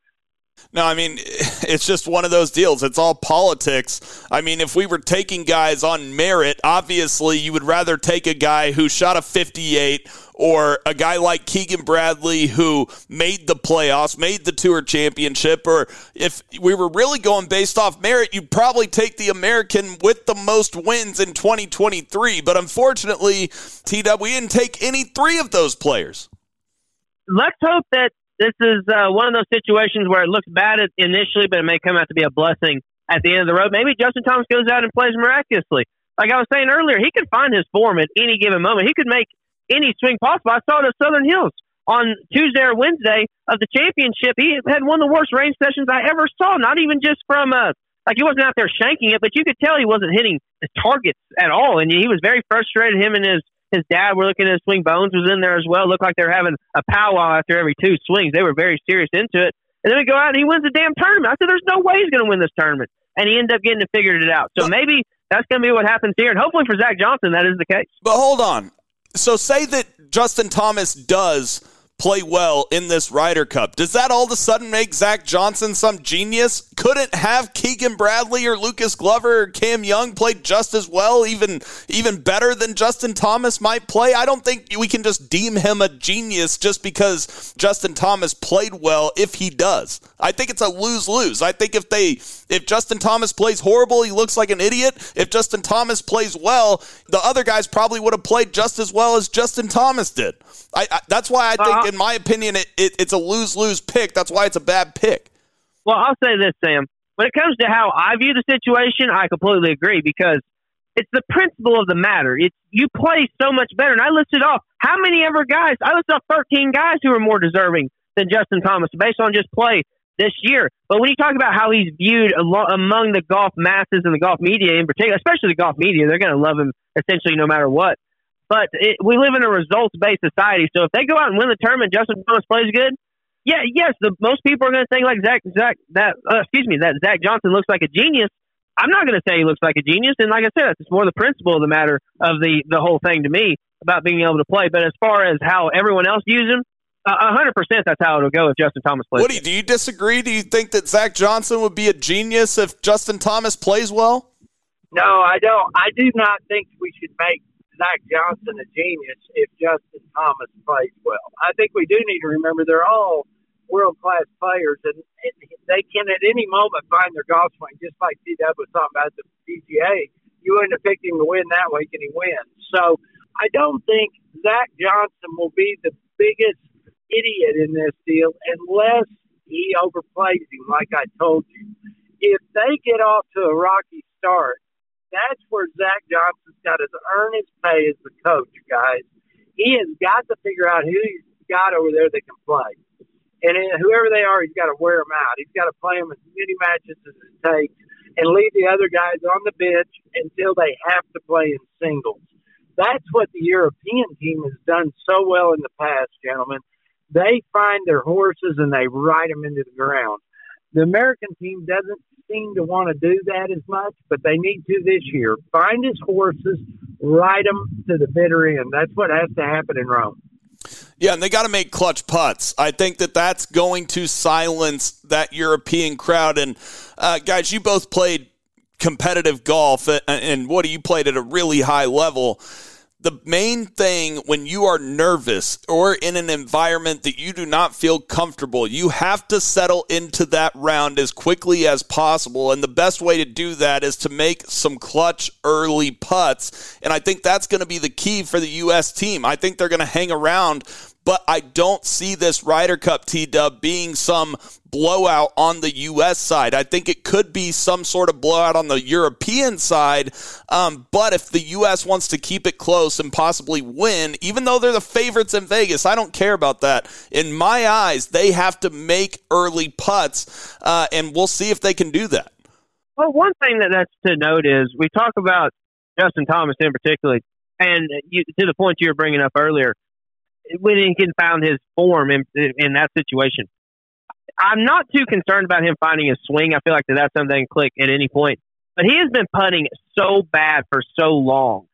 No, I mean, (laughs) it's just one of those deals. It's all politics. I mean, if we were taking guys on merit, obviously you would rather take a guy who shot a 58 or a guy like Keegan Bradley who made the playoffs, made the tour championship, or if we were really going based off merit, you'd probably take the American with the most wins in 2023. But unfortunately, TW, we didn't take any three of those players. Let's hope that this is uh, one of those situations where it looks bad initially, but it may come out to be a blessing at the end of the road. Maybe Justin Thomas goes out and plays miraculously. Like I was saying earlier, he could find his form at any given moment. He could make any swing possible. I saw it at Southern Hills on Tuesday or Wednesday of the championship. He had one of the worst range sessions I ever saw. Not even just from uh, like he wasn't out there shanking it, but you could tell he wasn't hitting his targets at all, and he was very frustrated. Him and his his dad were looking at swing. Bones was in there as well. Looked like they were having a powwow after every two swings. They were very serious into it. And then we go out and he wins the damn tournament. I said, there's no way he's going to win this tournament. And he ended up getting it figured it out. So maybe that's going to be what happens here. And hopefully for Zach Johnson, that is the case. But hold on. So say that Justin Thomas does play well in this Ryder Cup. Does that all of a sudden make Zach Johnson some genius? Couldn't have Keegan Bradley or Lucas Glover or Cam Young play just as well, even even better than Justin Thomas might play? I don't think we can just deem him a genius just because Justin Thomas played well if he does. I think it's a lose-lose. I think if they if Justin Thomas plays horrible, he looks like an idiot. If Justin Thomas plays well, the other guys probably would have played just as well as Justin Thomas did. I, I that's why I think, uh, in my opinion, it, it, it's a lose lose pick. That's why it's a bad pick. Well, I'll say this, Sam. When it comes to how I view the situation, I completely agree because it's the principle of the matter. It's you play so much better. And I listed off how many ever guys. I listed off 13 guys who are more deserving than Justin Thomas based on just play this year. But when you talk about how he's viewed among the golf masses and the golf media in particular, especially the golf media, they're going to love him essentially no matter what. But it, we live in a results based society. So if they go out and win the tournament, Justin Thomas plays good. Yeah, yes, the most people are going to think like Zach, Zach, that uh, excuse me, that Zach Johnson looks like a genius. I'm not going to say he looks like a genius, and like I said, it's more the principle of the matter of the the whole thing to me about being able to play. But as far as how everyone else views him, hundred percent, that's how it'll go if Justin Thomas plays. Woody, do you disagree? Do you think that Zach Johnson would be a genius if Justin Thomas plays well? No, I don't. I do not think we should make Zach Johnson a genius if Justin Thomas plays well. I think we do need to remember they're all world class players, and, they can at any moment find their golf swing. Just like T. W. was talking about the PGA, you wouldn't have picked him to win that week, and he wins. So I don't think Zach Johnson will be the biggest idiot in this deal unless he overplays him, like I told you. If they get off to a rocky start, that's where Zach Johnson's got to earn his pay as the coach, guys. He has got to figure out who he's got over there that can play. And whoever they are, he's got to wear them out. He's got to play them as many matches as it takes and leave the other guys on the bench until they have to play in singles. That's what the European team has done so well in the past, gentlemen. They find their horses and they ride them into the ground. The American team doesn't seem to want to do that as much, but they need to this year. Find his horses, ride them to the bitter end. That's what has to happen in Rome. Yeah, and they got to make clutch putts. I think that that's going to silence that European crowd. And uh, guys, you both played competitive golf, and, and what do you played at a really high level the main thing when you are nervous or in an environment that you do not feel comfortable, you have to settle into that round as quickly as possible. And the best way to do that is to make some clutch early putts. And I think that's going to be the key for the U.S. team. I think they're going to hang around but I don't see this Ryder Cup T Dub being some blowout on the U.S. side. I think it could be some sort of blowout on the European side. Um, but if the U.S. wants to keep it close and possibly win, even though they're the favorites in Vegas, I don't care about that. In my eyes, they have to make early putts, uh, and we'll see if they can do that. Well, one thing that that's to note is we talk about Justin Thomas in particular, and you, to the point you were bringing up earlier when he can found his form in in that situation. I'm not too concerned about him finding his swing. I feel like that that's something that can click at any point. But he has been putting so bad for so long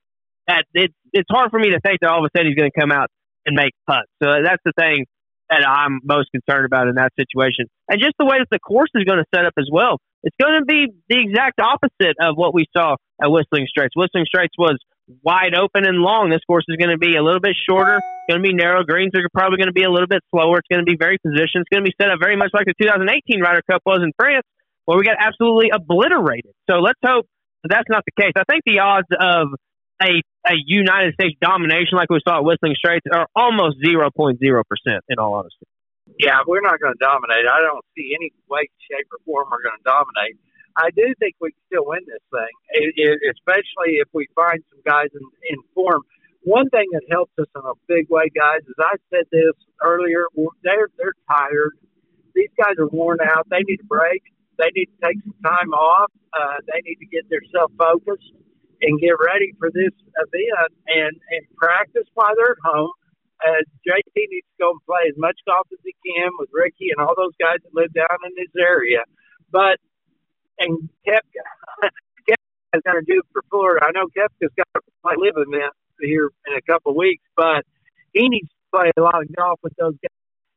that it's it's hard for me to think that all of a sudden he's going to come out and make putts. So that's the thing that I'm most concerned about in that situation. And just the way that the course is going to set up as well. It's going to be the exact opposite of what we saw at Whistling Straits. Whistling Straits was wide open and long. This course is going to be a little bit shorter. It's going to be narrow. Greens are probably going to be a little bit slower. It's going to be very positioned. It's going to be set up very much like the 2018 Ryder Cup was in France, where we got absolutely obliterated. So let's hope that that's not the case. I think the odds of a a United States domination like we saw at Whistling Straits are almost 0.0% In all honesty. Yeah, we're not going to dominate. I don't see any way, shape, or form we're going to dominate. I do think we can still win this thing, it, it, especially if we find some guys in, in form. One thing that helps us in a big way, guys, is I said this earlier. They're they're tired. These guys are worn out. They need a break. They need to take some time off. Uh, they need to get their self focused and get ready for this event and and practice while they're at home. Uh, JT needs to go and play as much golf as he can with Rickie and all those guys that live down in this area. But and Koepka, (laughs) Koepka's going to do for Florida. I know Koepka's got to play LIV event here in a couple of weeks, but he needs to play a lot of golf with those guys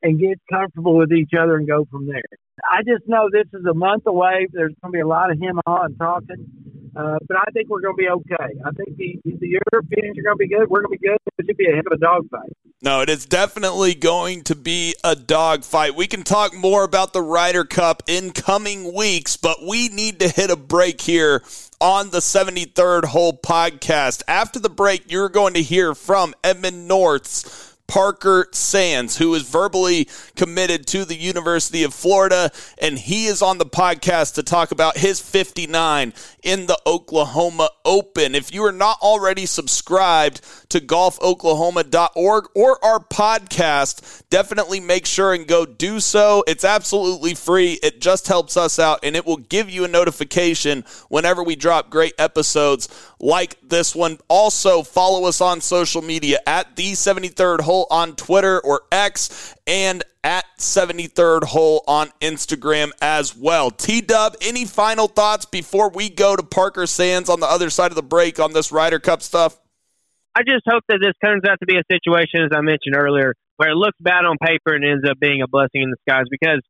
and get comfortable with each other and go from there. I just know this is a month away. There's going to be a lot of him on talking, uh, but I think we're going to be okay. I think the, the Europeans are going to be good. We're going to be good. It should be a hell of a dogfight. No, it is definitely going to be a dogfight. We can talk more about the Ryder Cup in coming weeks, but we need to hit a break here on the 73rd Hole podcast. After the break, you're going to hear from Edmond North's Parker Sands, who is verbally committed to the University of Florida, and he is on the podcast to talk about his 59 in the Oklahoma Open. If you are not already subscribed to golfoklahoma.org or our podcast, definitely make sure and go do so. It's absolutely free. It just helps us out, and it will give you a notification whenever we drop great episodes like this one. Also, follow us on social media at the 73rd Hole on Twitter or X and at 73rd Hole on Instagram as well. T Dub, any final thoughts before we go to Parker Sands on the other side of the break on this Ryder Cup stuff? I just hope that this turns out to be a situation, as I mentioned earlier, where it looks bad on paper and ends up being a blessing in disguise because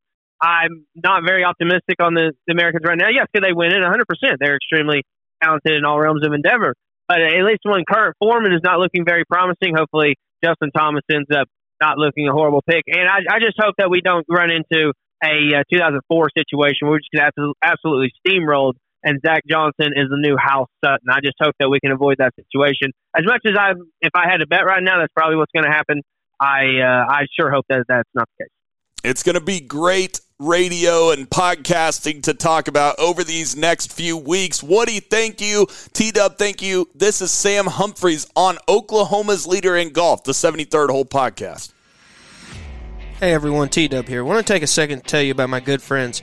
I'm not very optimistic on the, the Americans right now. Yes, could they win it? 100%. They're extremely talented in all realms of endeavor. But at least when current Foreman is not looking very promising, hopefully Justin Thomas ends up not looking a horrible pick. And I, I just hope that we don't run into a uh, 2004 situation where we just get absolutely steamrolled and Zach Johnson is the new Hal Sutton. I just hope that we can avoid that situation. As much as I, if I had to bet right now, that's probably what's going to happen. I, uh, I sure hope that that's not the case. It's going to be great radio and podcasting to talk about over these next few weeks. Woody, thank you. T Dub, thank you. This is Sam Humphreys on Oklahoma's Leader in Golf, the 73rd Hole Podcast. Hey everyone, T Dub here. I want to take a second to tell you about my good friends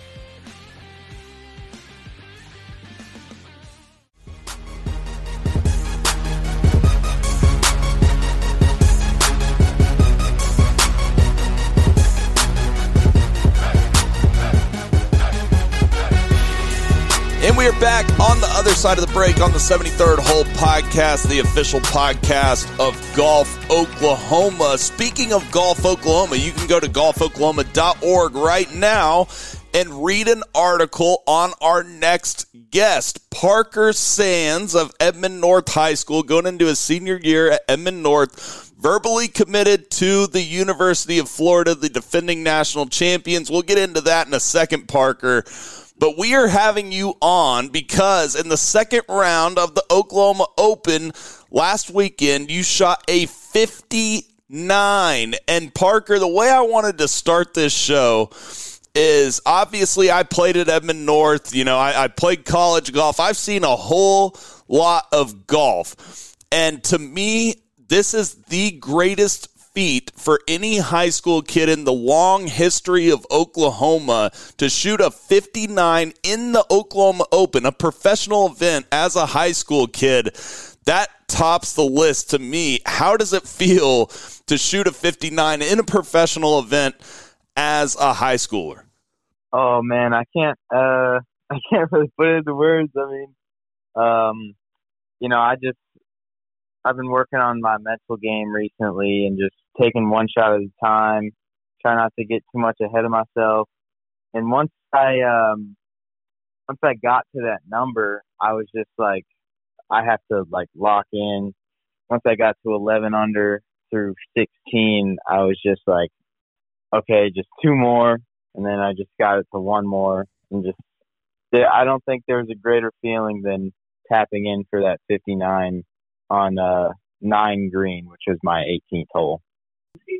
Back on the other side of the break on the 73rd Hole Podcast, the official podcast of Golf Oklahoma. Speaking of Golf Oklahoma, you can go to golfoklahoma.org right now and read an article on our next guest, Parker Sands of Edmond North High School, going into his senior year at Edmond North verbally committed to the University of Florida, the defending national champions. We'll get into that in a second, Parker. But we are having you on because in the second round of the Oklahoma Open last weekend, you shot a 59. And Parker, the way I wanted to start this show is obviously I played at Edmond North. You know, I, I played college golf. I've seen a whole lot of golf. And to me, this is the greatest feat for any high school kid in the long history of Oklahoma to shoot a 59 in the Oklahoma Open, a professional event as a high school kid. That tops the list to me. How does it feel to shoot a 59 in a professional event as a high schooler? Oh man, I can't uh (laughs) I can't really put it into words. I mean, um, you know, I just I've been working on my mental game recently and just taking one shot at a time, try not to get too much ahead of myself. And once I um once I got to that number, I was just like I have to like lock in. Once I got to 11 under through 16, I was just like okay, just two more and then I just got it to one more and just I don't think there's a greater feeling than tapping in for that 59 on uh, nine green, which was my 18th hole.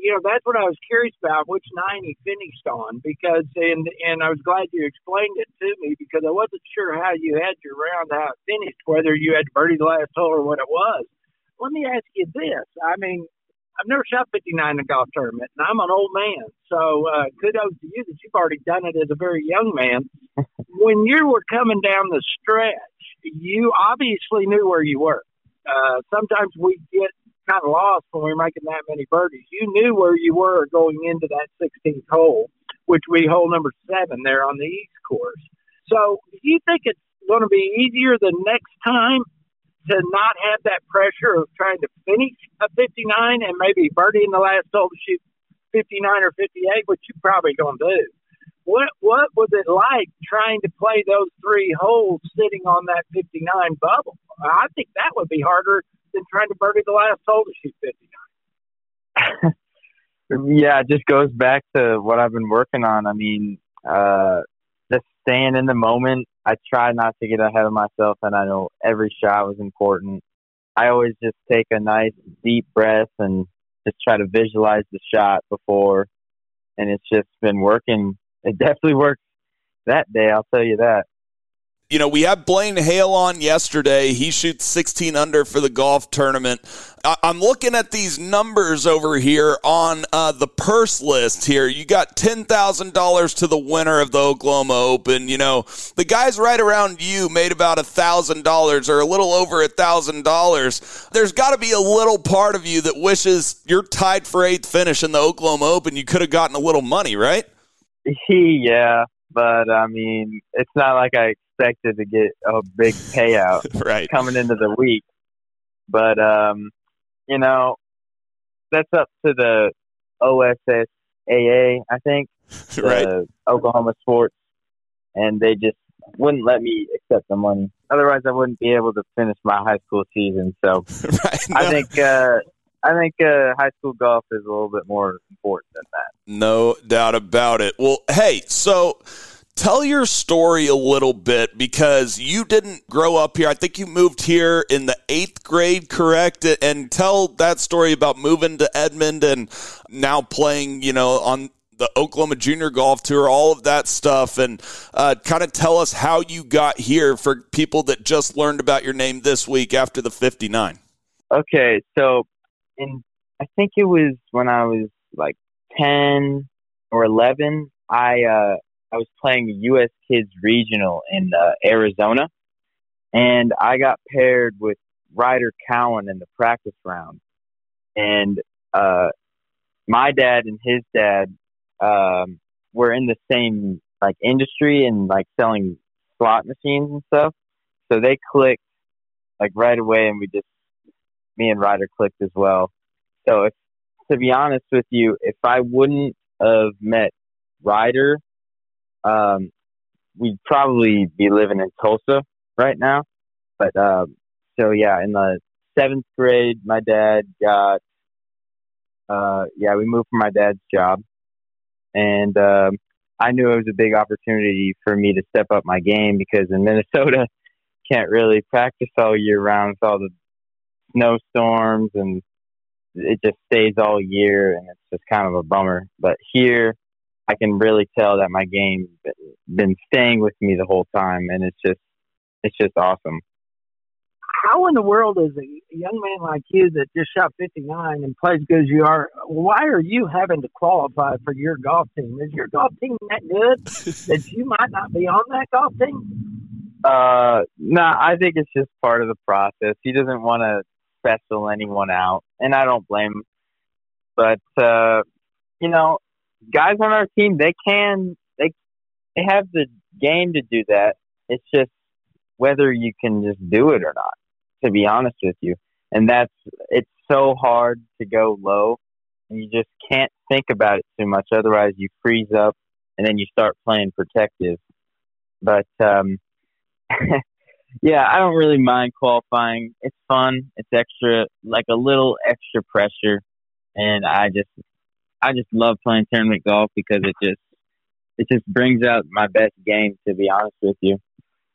You know, that's what I was curious about, which nine he finished on, because and and I was glad you explained it to me because I wasn't sure how you had your round how it finished, whether you had birdie the last hole or what it was. Let me ask you this: I mean, I've never shot 59 in a golf tournament, and I'm an old man. So uh, kudos to you that you've already done it as a very young man. (laughs) when you were coming down the stretch, you obviously knew where you were uh, sometimes we get kind of lost when we're making that many birdies. You knew where you were going into that 16th hole, which we hole number seven there on the East course. So, do you think it's going to be easier the next time to not have that pressure of trying to finish a 59 and maybe birdie in the last hole to shoot 59 or 58, which you're probably going to do? What what was it like trying to play those three holes sitting on that 59 bubble? I think that would be harder than trying to birdie the last hole to shoot 59. yeah, it just goes back to what I've been working on. I mean, uh, just staying in the moment. I try not to get ahead of myself, and I know every shot was important. I always just take a nice deep breath and just try to visualize the shot before, and it's just been working it definitely worked that day. I'll tell you that. You know, we had Blaine Hale on yesterday. He shoots 16 under for the golf tournament. I'm looking at these numbers over here on uh, the purse list here. You got $10,000 to the winner of the Oklahoma Open. You know, the guys right around you made about $1,000 or a little over $1,000. There's got to be a little part of you that wishes you're tied for eighth finish in the Oklahoma Open. You could have gotten a little money, right? yeah, but I mean, it's not like I expected to get a big payout (laughs) right. coming into the week. But um, you know, that's up to the OSSAA, I think, (laughs) the right. Oklahoma Sports, and they just wouldn't let me accept the money. Otherwise, I wouldn't be able to finish my high school season. So (laughs) right. I think uh, I think uh, high school golf is a little bit more important than that. No doubt about it. Well, hey, so tell your story a little bit because you didn't grow up here. I think you moved here in the eighth grade, correct? And tell that story about moving to Edmond and now playing, you know, on the Oklahoma Junior Golf Tour, all of that stuff, and uh, kind of tell us how you got here for people that just learned about your name this week after the 59. Okay, so in I think it was when I was like ten or eleven. I uh, I was playing U.S. Kids Regional in uh, Arizona, and I got paired with Ryder Cowan in the practice round, and uh, my dad and his dad um, were in the same like industry and like selling slot machines and stuff. So they clicked like right away, and we just me and Ryder clicked as well. So if to be honest with you, if I wouldn't have met Ryder, um, we'd probably be living in Tulsa right now. But um, so yeah, in the seventh grade, my dad got uh, yeah, we moved from my dad's job, and um, I knew it was a big opportunity for me to step up my game because in Minnesota, (laughs) can't really practice all year round with all the snowstorms and it just stays all year and it's just kind of a bummer. But here I can really tell that my game's been staying with me the whole time and it's just it's just awesome. How in the world is a young man like you that just shot 59 and plays as good as you are, why are you having to qualify for your golf team? Is your golf team that good (laughs) that you might not be on that golf team? Uh, no, nah, I think it's just part of the process. He doesn't want to special anyone out, and I don't blame him. But uh, you know, guys on our team they can they they have the game to do that. It's just whether you can just do it or not. To be honest with you, and that's it's so hard to go low, and you just can't think about it too much. Otherwise, you freeze up, and then you start playing protective. But um, (laughs) yeah, I don't really mind qualifying. It's fun. It's extra, like a little extra pressure, and I just, I just love playing tournament golf because it just, it just brings out my best game. To be honest with you,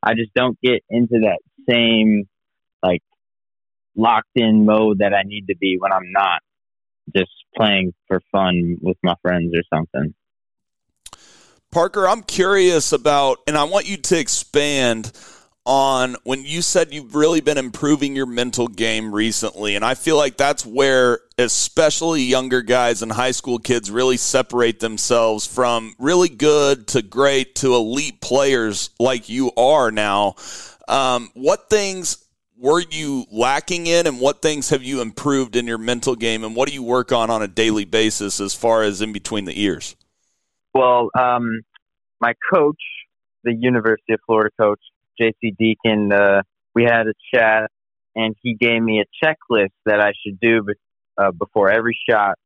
I just don't get into that same, like, locked in mode that I need to be when I'm not just playing for fun with my friends or something. Parker, I'm curious about, and I want you to expand on when you said you've really been improving your mental game recently. And I feel like that's where, especially younger guys and high school kids, really separate themselves from really good to great to elite players like you are now. Um, what things were you lacking in, and what things have you improved in your mental game, and what do you work on on a daily basis as far as in between the ears? Well, um, my coach, the University of Florida coach, JC Deacon, uh, we had a chat, and he gave me a checklist that I should do be- uh, before every shot.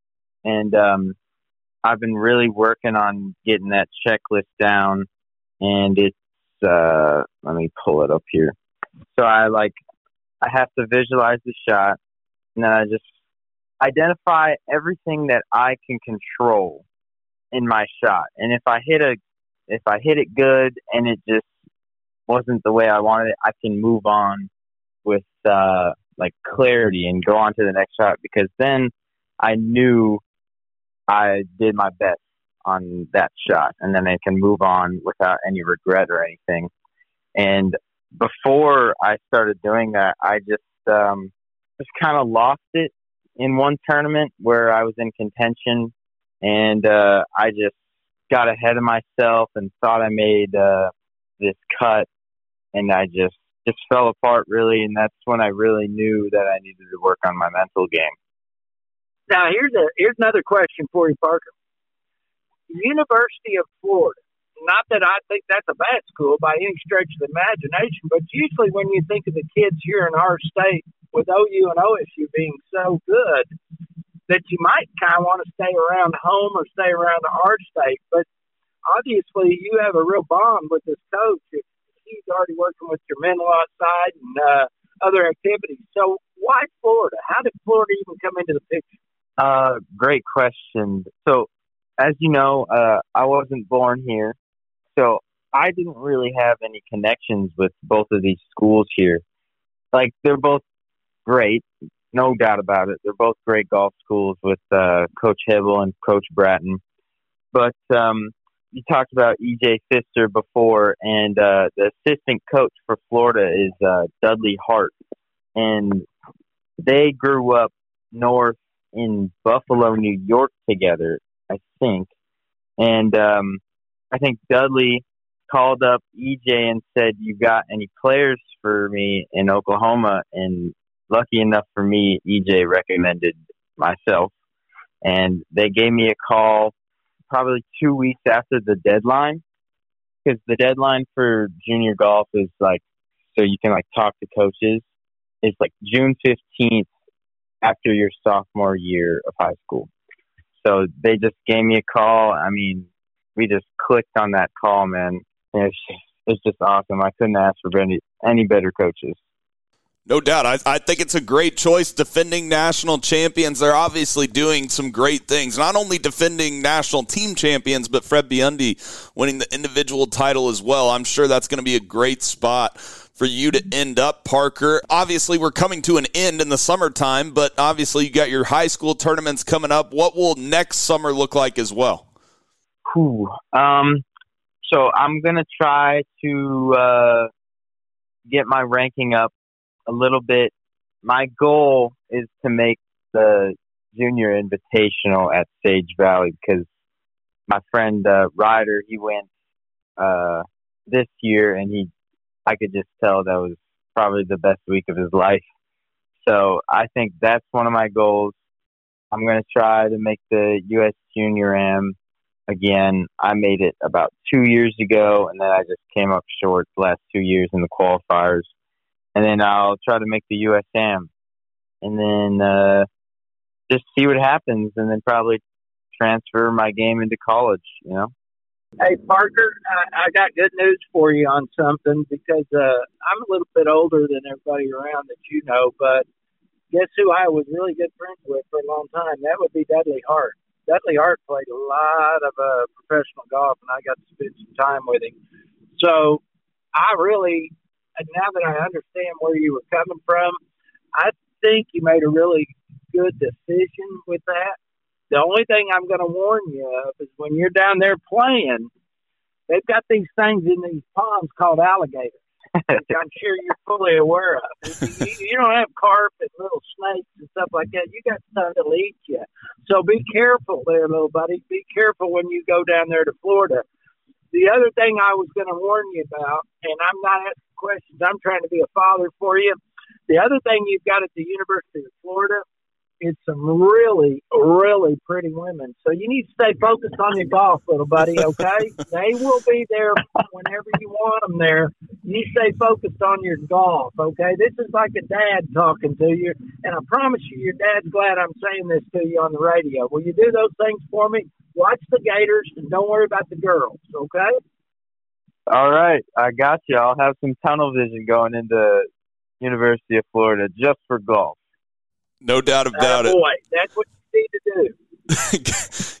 And um, I've been really working on getting that checklist down. And it's uh, let me pull it up here. So I like I have to visualize the shot, and then I just identify everything that I can control in my shot. And if I hit a if I hit it good and it just wasn't the way I wanted it, I can move on with uh, like clarity and go on to the next shot because then I knew I did my best on that shot, and then I can move on without any regret or anything. And before I started doing that, I just um, just kind of lost it in one tournament where I was in contention, and uh, I just got ahead of myself and thought I made uh, this cut, and I just just fell apart really, and that's when I really knew that I needed to work on my mental game. Now here's a here's another question for you, Parker. University of Florida. Not that I think that's a bad school by any stretch of the imagination, but usually when you think of the kids here in our state, with OU and OSU being so good, that you might kind of want to stay around home or stay around our state. But obviously, you have a real bond with this coach. If he's already working with your mental side and uh, other activities. So, why Florida? How did Florida even come into the picture? Uh, great question. So, as you know, uh, I wasn't born here, so I didn't really have any connections with both of these schools here. Like they're both great, no doubt about it. They're both great golf schools with uh, Coach Hybl and Coach Bratton. But um, you talked about EJ Pfister before, and uh, the assistant coach for Florida is uh, Dudley Hart, and they grew up north in Buffalo, New York together, I think. And um, I think Dudley called up EJ and said, "You got any players for me in Oklahoma?" And lucky enough for me, EJ recommended myself, and they gave me a call probably two weeks after the deadline because the deadline for junior golf is like so you can like talk to coaches. It's like June fifteenth after your sophomore year of high school. So they just gave me a call. I mean, we just clicked on that call, man. It's just, it's just awesome. I couldn't ask for any any better coaches. No doubt. I, I think it's a great choice. Defending national champions. They're obviously doing some great things. Not only defending national team champions, but Fred Biondi winning the individual title as well. I'm sure that's going to be a great spot for you to end up, Parker. Obviously, we're coming to an end in the summertime, but obviously, you got your high school tournaments coming up. What will next summer look like as well? Whew. Um, so I'm gonna try to uh, get my ranking up a little bit. My goal is to make the junior invitational at Sage Valley because my friend uh, Ryder he went uh, this year and he I could just tell that was probably the best week of his life. So I think that's one of my goals. I'm going to try to make the U.S. Junior Am again. I made it about two years ago, and then I just came up short the last two years in the qualifiers. And then I'll try to make the U.S. Am, and then uh, just see what happens, and then probably transfer my game into college. You know. Hey Parker, I, I got good news for you on something because uh, I'm a little bit older than everybody around that you know, but guess who I was really good friends with for a long time? That would be Dudley Hart. Dudley Hart played a lot of uh, professional golf, and I got to spend some time with him. So I really, now that I understand where you were coming from, I think you made a really good decision with that. The only thing I'm going to warn you of is when you're down there playing, they've got these things in these ponds called alligators. which I'm sure you're fully aware of. You, you don't have carp and little snakes and stuff like that. You got stuff that'll eat you. So be careful there, little buddy. Be careful when you go down there to Florida. The other thing I was going to warn you about, and I'm not questions, I'm trying to be a father for you. The other thing you've got at the University of Florida is some really, really pretty women. So you need to stay focused on your golf, little buddy, okay? (laughs) they will be there whenever you want them there. You stay focused on your golf, okay? This is like a dad talking to you, and I promise you, your dad's glad I'm saying this to you on the radio. Will you do those things for me? Watch the Gators and don't worry about the girls, okay? All right, I got you. I'll have some tunnel vision going into University of Florida just for golf. No doubt about it. Boy, that's what you need to do.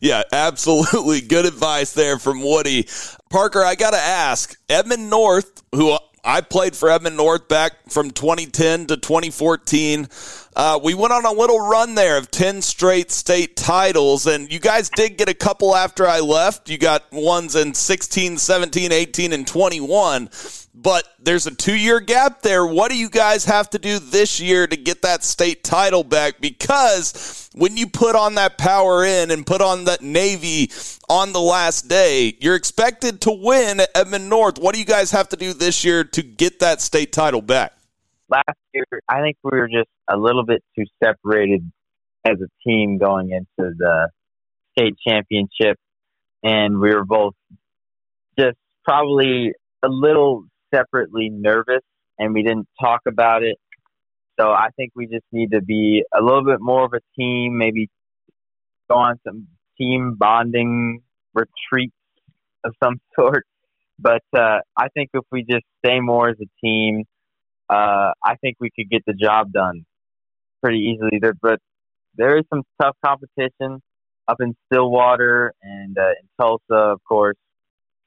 (laughs) yeah, absolutely. Good advice there from Woody. Parker, I got to ask Edmond North, who I played for Edmond North back from 2010 to 2014. Uh, we went on a little run there of 10 straight state titles, and you guys did get a couple after I left. You got ones in 16, 17, 18, and 21. But there's a two year gap there. What do you guys have to do this year to get that state title back? Because when you put on that power in and put on that Navy on the last day, you're expected to win at Edmond North. What do you guys have to do this year to get that state title back? Last year, I think we were just a little bit too separated as a team going into the state championship, and we were both just probably a little separately nervous, and we didn't talk about it. So I think we just need to be a little bit more of a team, maybe go on some team bonding retreats of some (laughs) sort. But uh, I think if we just stay more as a team, uh, I think we could get the job done pretty easily. There, but there is some tough competition up in Stillwater and uh, in Tulsa, of course.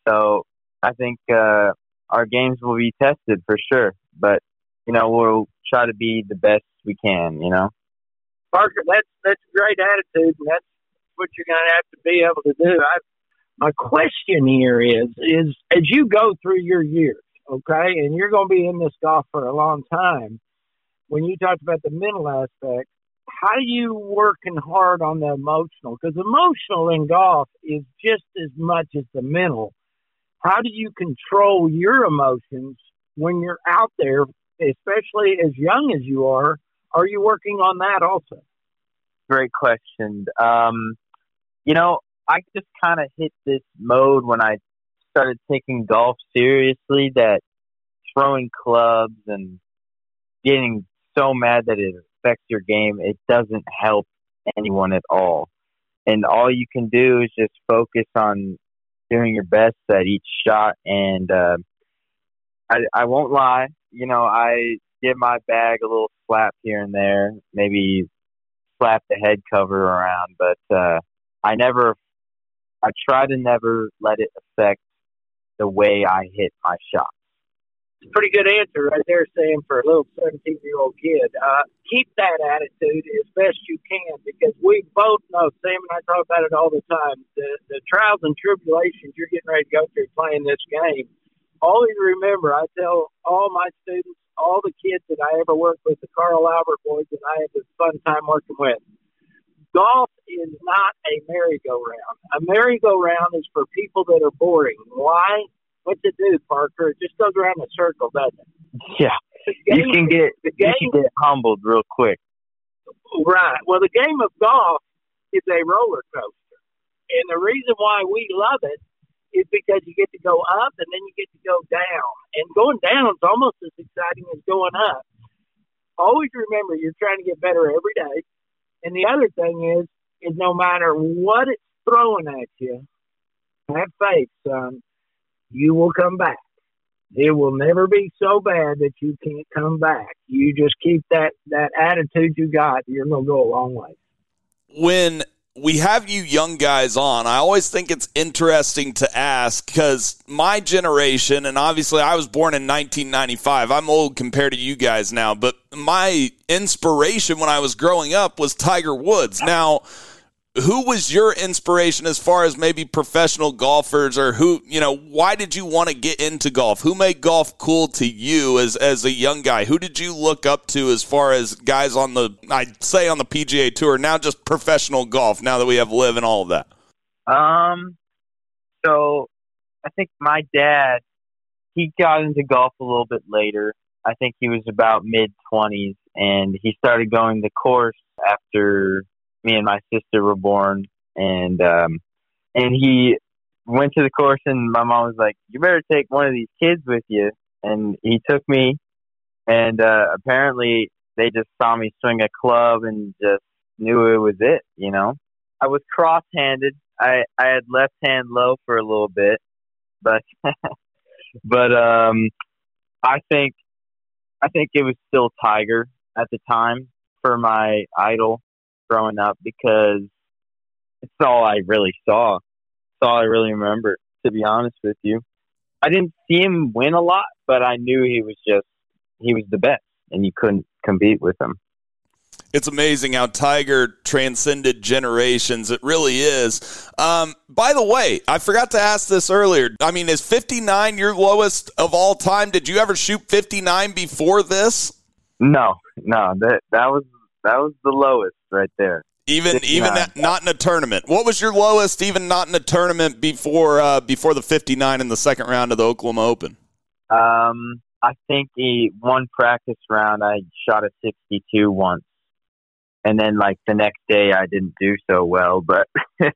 So I think uh, our games will be tested for sure. But you know, we'll try to be the best we can. You know, Parker, that's that's a great attitude, and that's what you're going to have to be able to do. I, my question here is is as you go through your years, okay, and you're going to be in this golf for a long time. When you talked about the mental aspect, how are you working hard on the emotional? Because emotional in golf is just as much as the mental. How do you control your emotions when you're out there, especially as young as you are? Are you working on that also? Great question. Um, you know, I just kind of hit this mode when I started taking golf seriously that throwing clubs and getting so mad that it affects your game, it doesn't help anyone at all. And all you can do is just focus on doing your best at each shot. And uh, I, I won't lie, you know, I give my bag a little slap here and there, maybe slap the head cover around, but uh, I never, I try to never let it affect the way I hit my shot. A pretty good answer right there, Sam, for a little 17 year old kid. Uh, keep that attitude as best you can because we both know, Sam and I talk about it all the time, the, the trials and tribulations you're getting ready to go through playing this game. Always remember, I tell all my students, all the kids that I ever worked with, the Carl Albert boys that I had a fun time working with, golf is not a merry-go-round. A merry-go-round is for people that are boring. Why? What's it do, Parker? It just goes around in a circle, doesn't it? Yeah, game- you can get the you game- can get humbled real quick. Right. Well, the game of golf is a roller coaster. And the reason why we love it is because you get to go up and then you get to go down. And going down is almost as exciting as going up. Always remember you're trying to get better every day. And the other thing is, is no matter what it's throwing at you, have faith, son. You will come back. It will never be so bad that you can't come back. You just keep that that attitude you got. You're gonna go a long way. when we have you young guys on, I always think it's interesting to ask because my generation, and obviously I was born in 1995. I'm old compared to you guys now, but my inspiration when I was growing up was Tiger Woods. Now, who was your inspiration as far as maybe professional golfers or who, you know, why did you want to get into golf? Who made golf cool to you as as a young guy? Who did you look up to as far as guys on the I'd say on the PGA tour, now just professional golf now that we have LIV and all of that? Um, so I think my dad, he got into golf a little bit later. I think he was about mid twenties, and he started going the course after me and my sister were born, and um, and he went to the course, and my mom was like, "You better take one of these kids with you," and he took me, and uh, apparently they just saw me swing a club and just knew it was it, you know. I was cross-handed. I I had left hand low for a little bit, but (laughs) but um, I think I think it was still Tiger at the time for my idol growing up because it's all I really saw. It's all I really remember, to be honest with you. I didn't see him win a lot, but I knew he was just he was the best, and you couldn't compete with him. It's amazing how Tiger transcended generations. It really is. Um, by the way, I forgot to ask this earlier. I mean, is 59 your lowest of all time? Did you ever shoot 59 before this? No, no, that that was that was the lowest right there. Even 59. even at, not in a tournament. What was your lowest, even not in a tournament before uh, before the 59 in the second round of the Oklahoma Open? Um, I think the one practice round I shot a 62 once, and then like the next day I didn't do so well. But (laughs)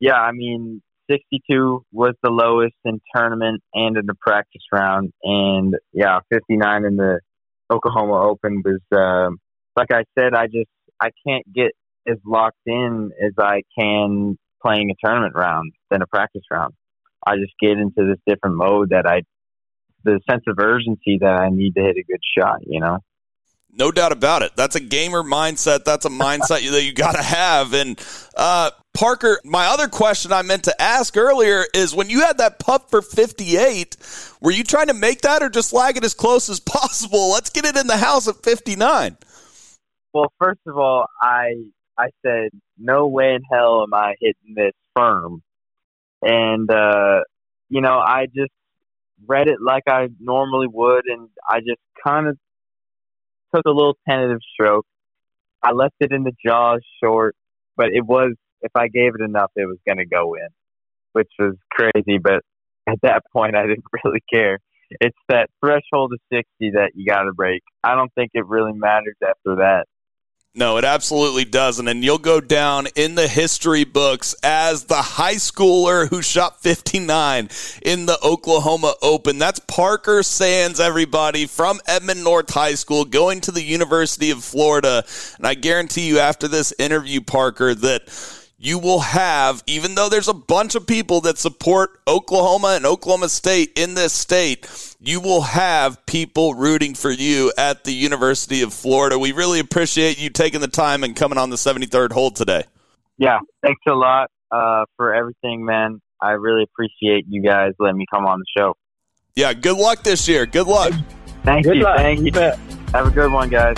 yeah, I mean, 62 was the lowest in tournament and in the practice round, and yeah, 59 in the Oklahoma Open was um, like I said. I just I can't get as locked in as I can playing a tournament round than a practice round. I just get into this different mode that I the sense of urgency that I need to hit a good shot, you know? No doubt about it. That's a gamer mindset. That's a mindset that you got to have. And uh, Parker, my other question I meant to ask earlier is when you had that putt for 58, were you trying to make that or just lag it as close as (laughs) possible? Let's get it in the house at 59. Well, first of all, I I said no way in hell am I hitting this firm, and uh, you know I just read it like I normally would, and I just kind of took a little tentative stroke. I left it in the jaws short, but it was if I gave it enough, it was going to go in, which was crazy. But at that point, I didn't (laughs) really care. It's that threshold of 60 that you got to break. I don't think it really matters after that. No, it absolutely doesn't. And you'll go down in the history books as the high schooler who shot 59 in the Oklahoma Open. That's Parker Sands, everybody, from Edmond North High School, going to the University of Florida. And I guarantee you, after this interview, Parker, that you will have, even though there's a bunch of people that support Oklahoma and Oklahoma State in this state, you will have people rooting for you at the University of Florida. We really appreciate you taking the time and coming on the 73rd hole today. Yeah, thanks a lot uh, for everything, man. I really appreciate you guys letting me come on the show. Yeah, good luck this year. Good luck. Thank Good you. luck. Thank You you. bet. Have a good one, guys.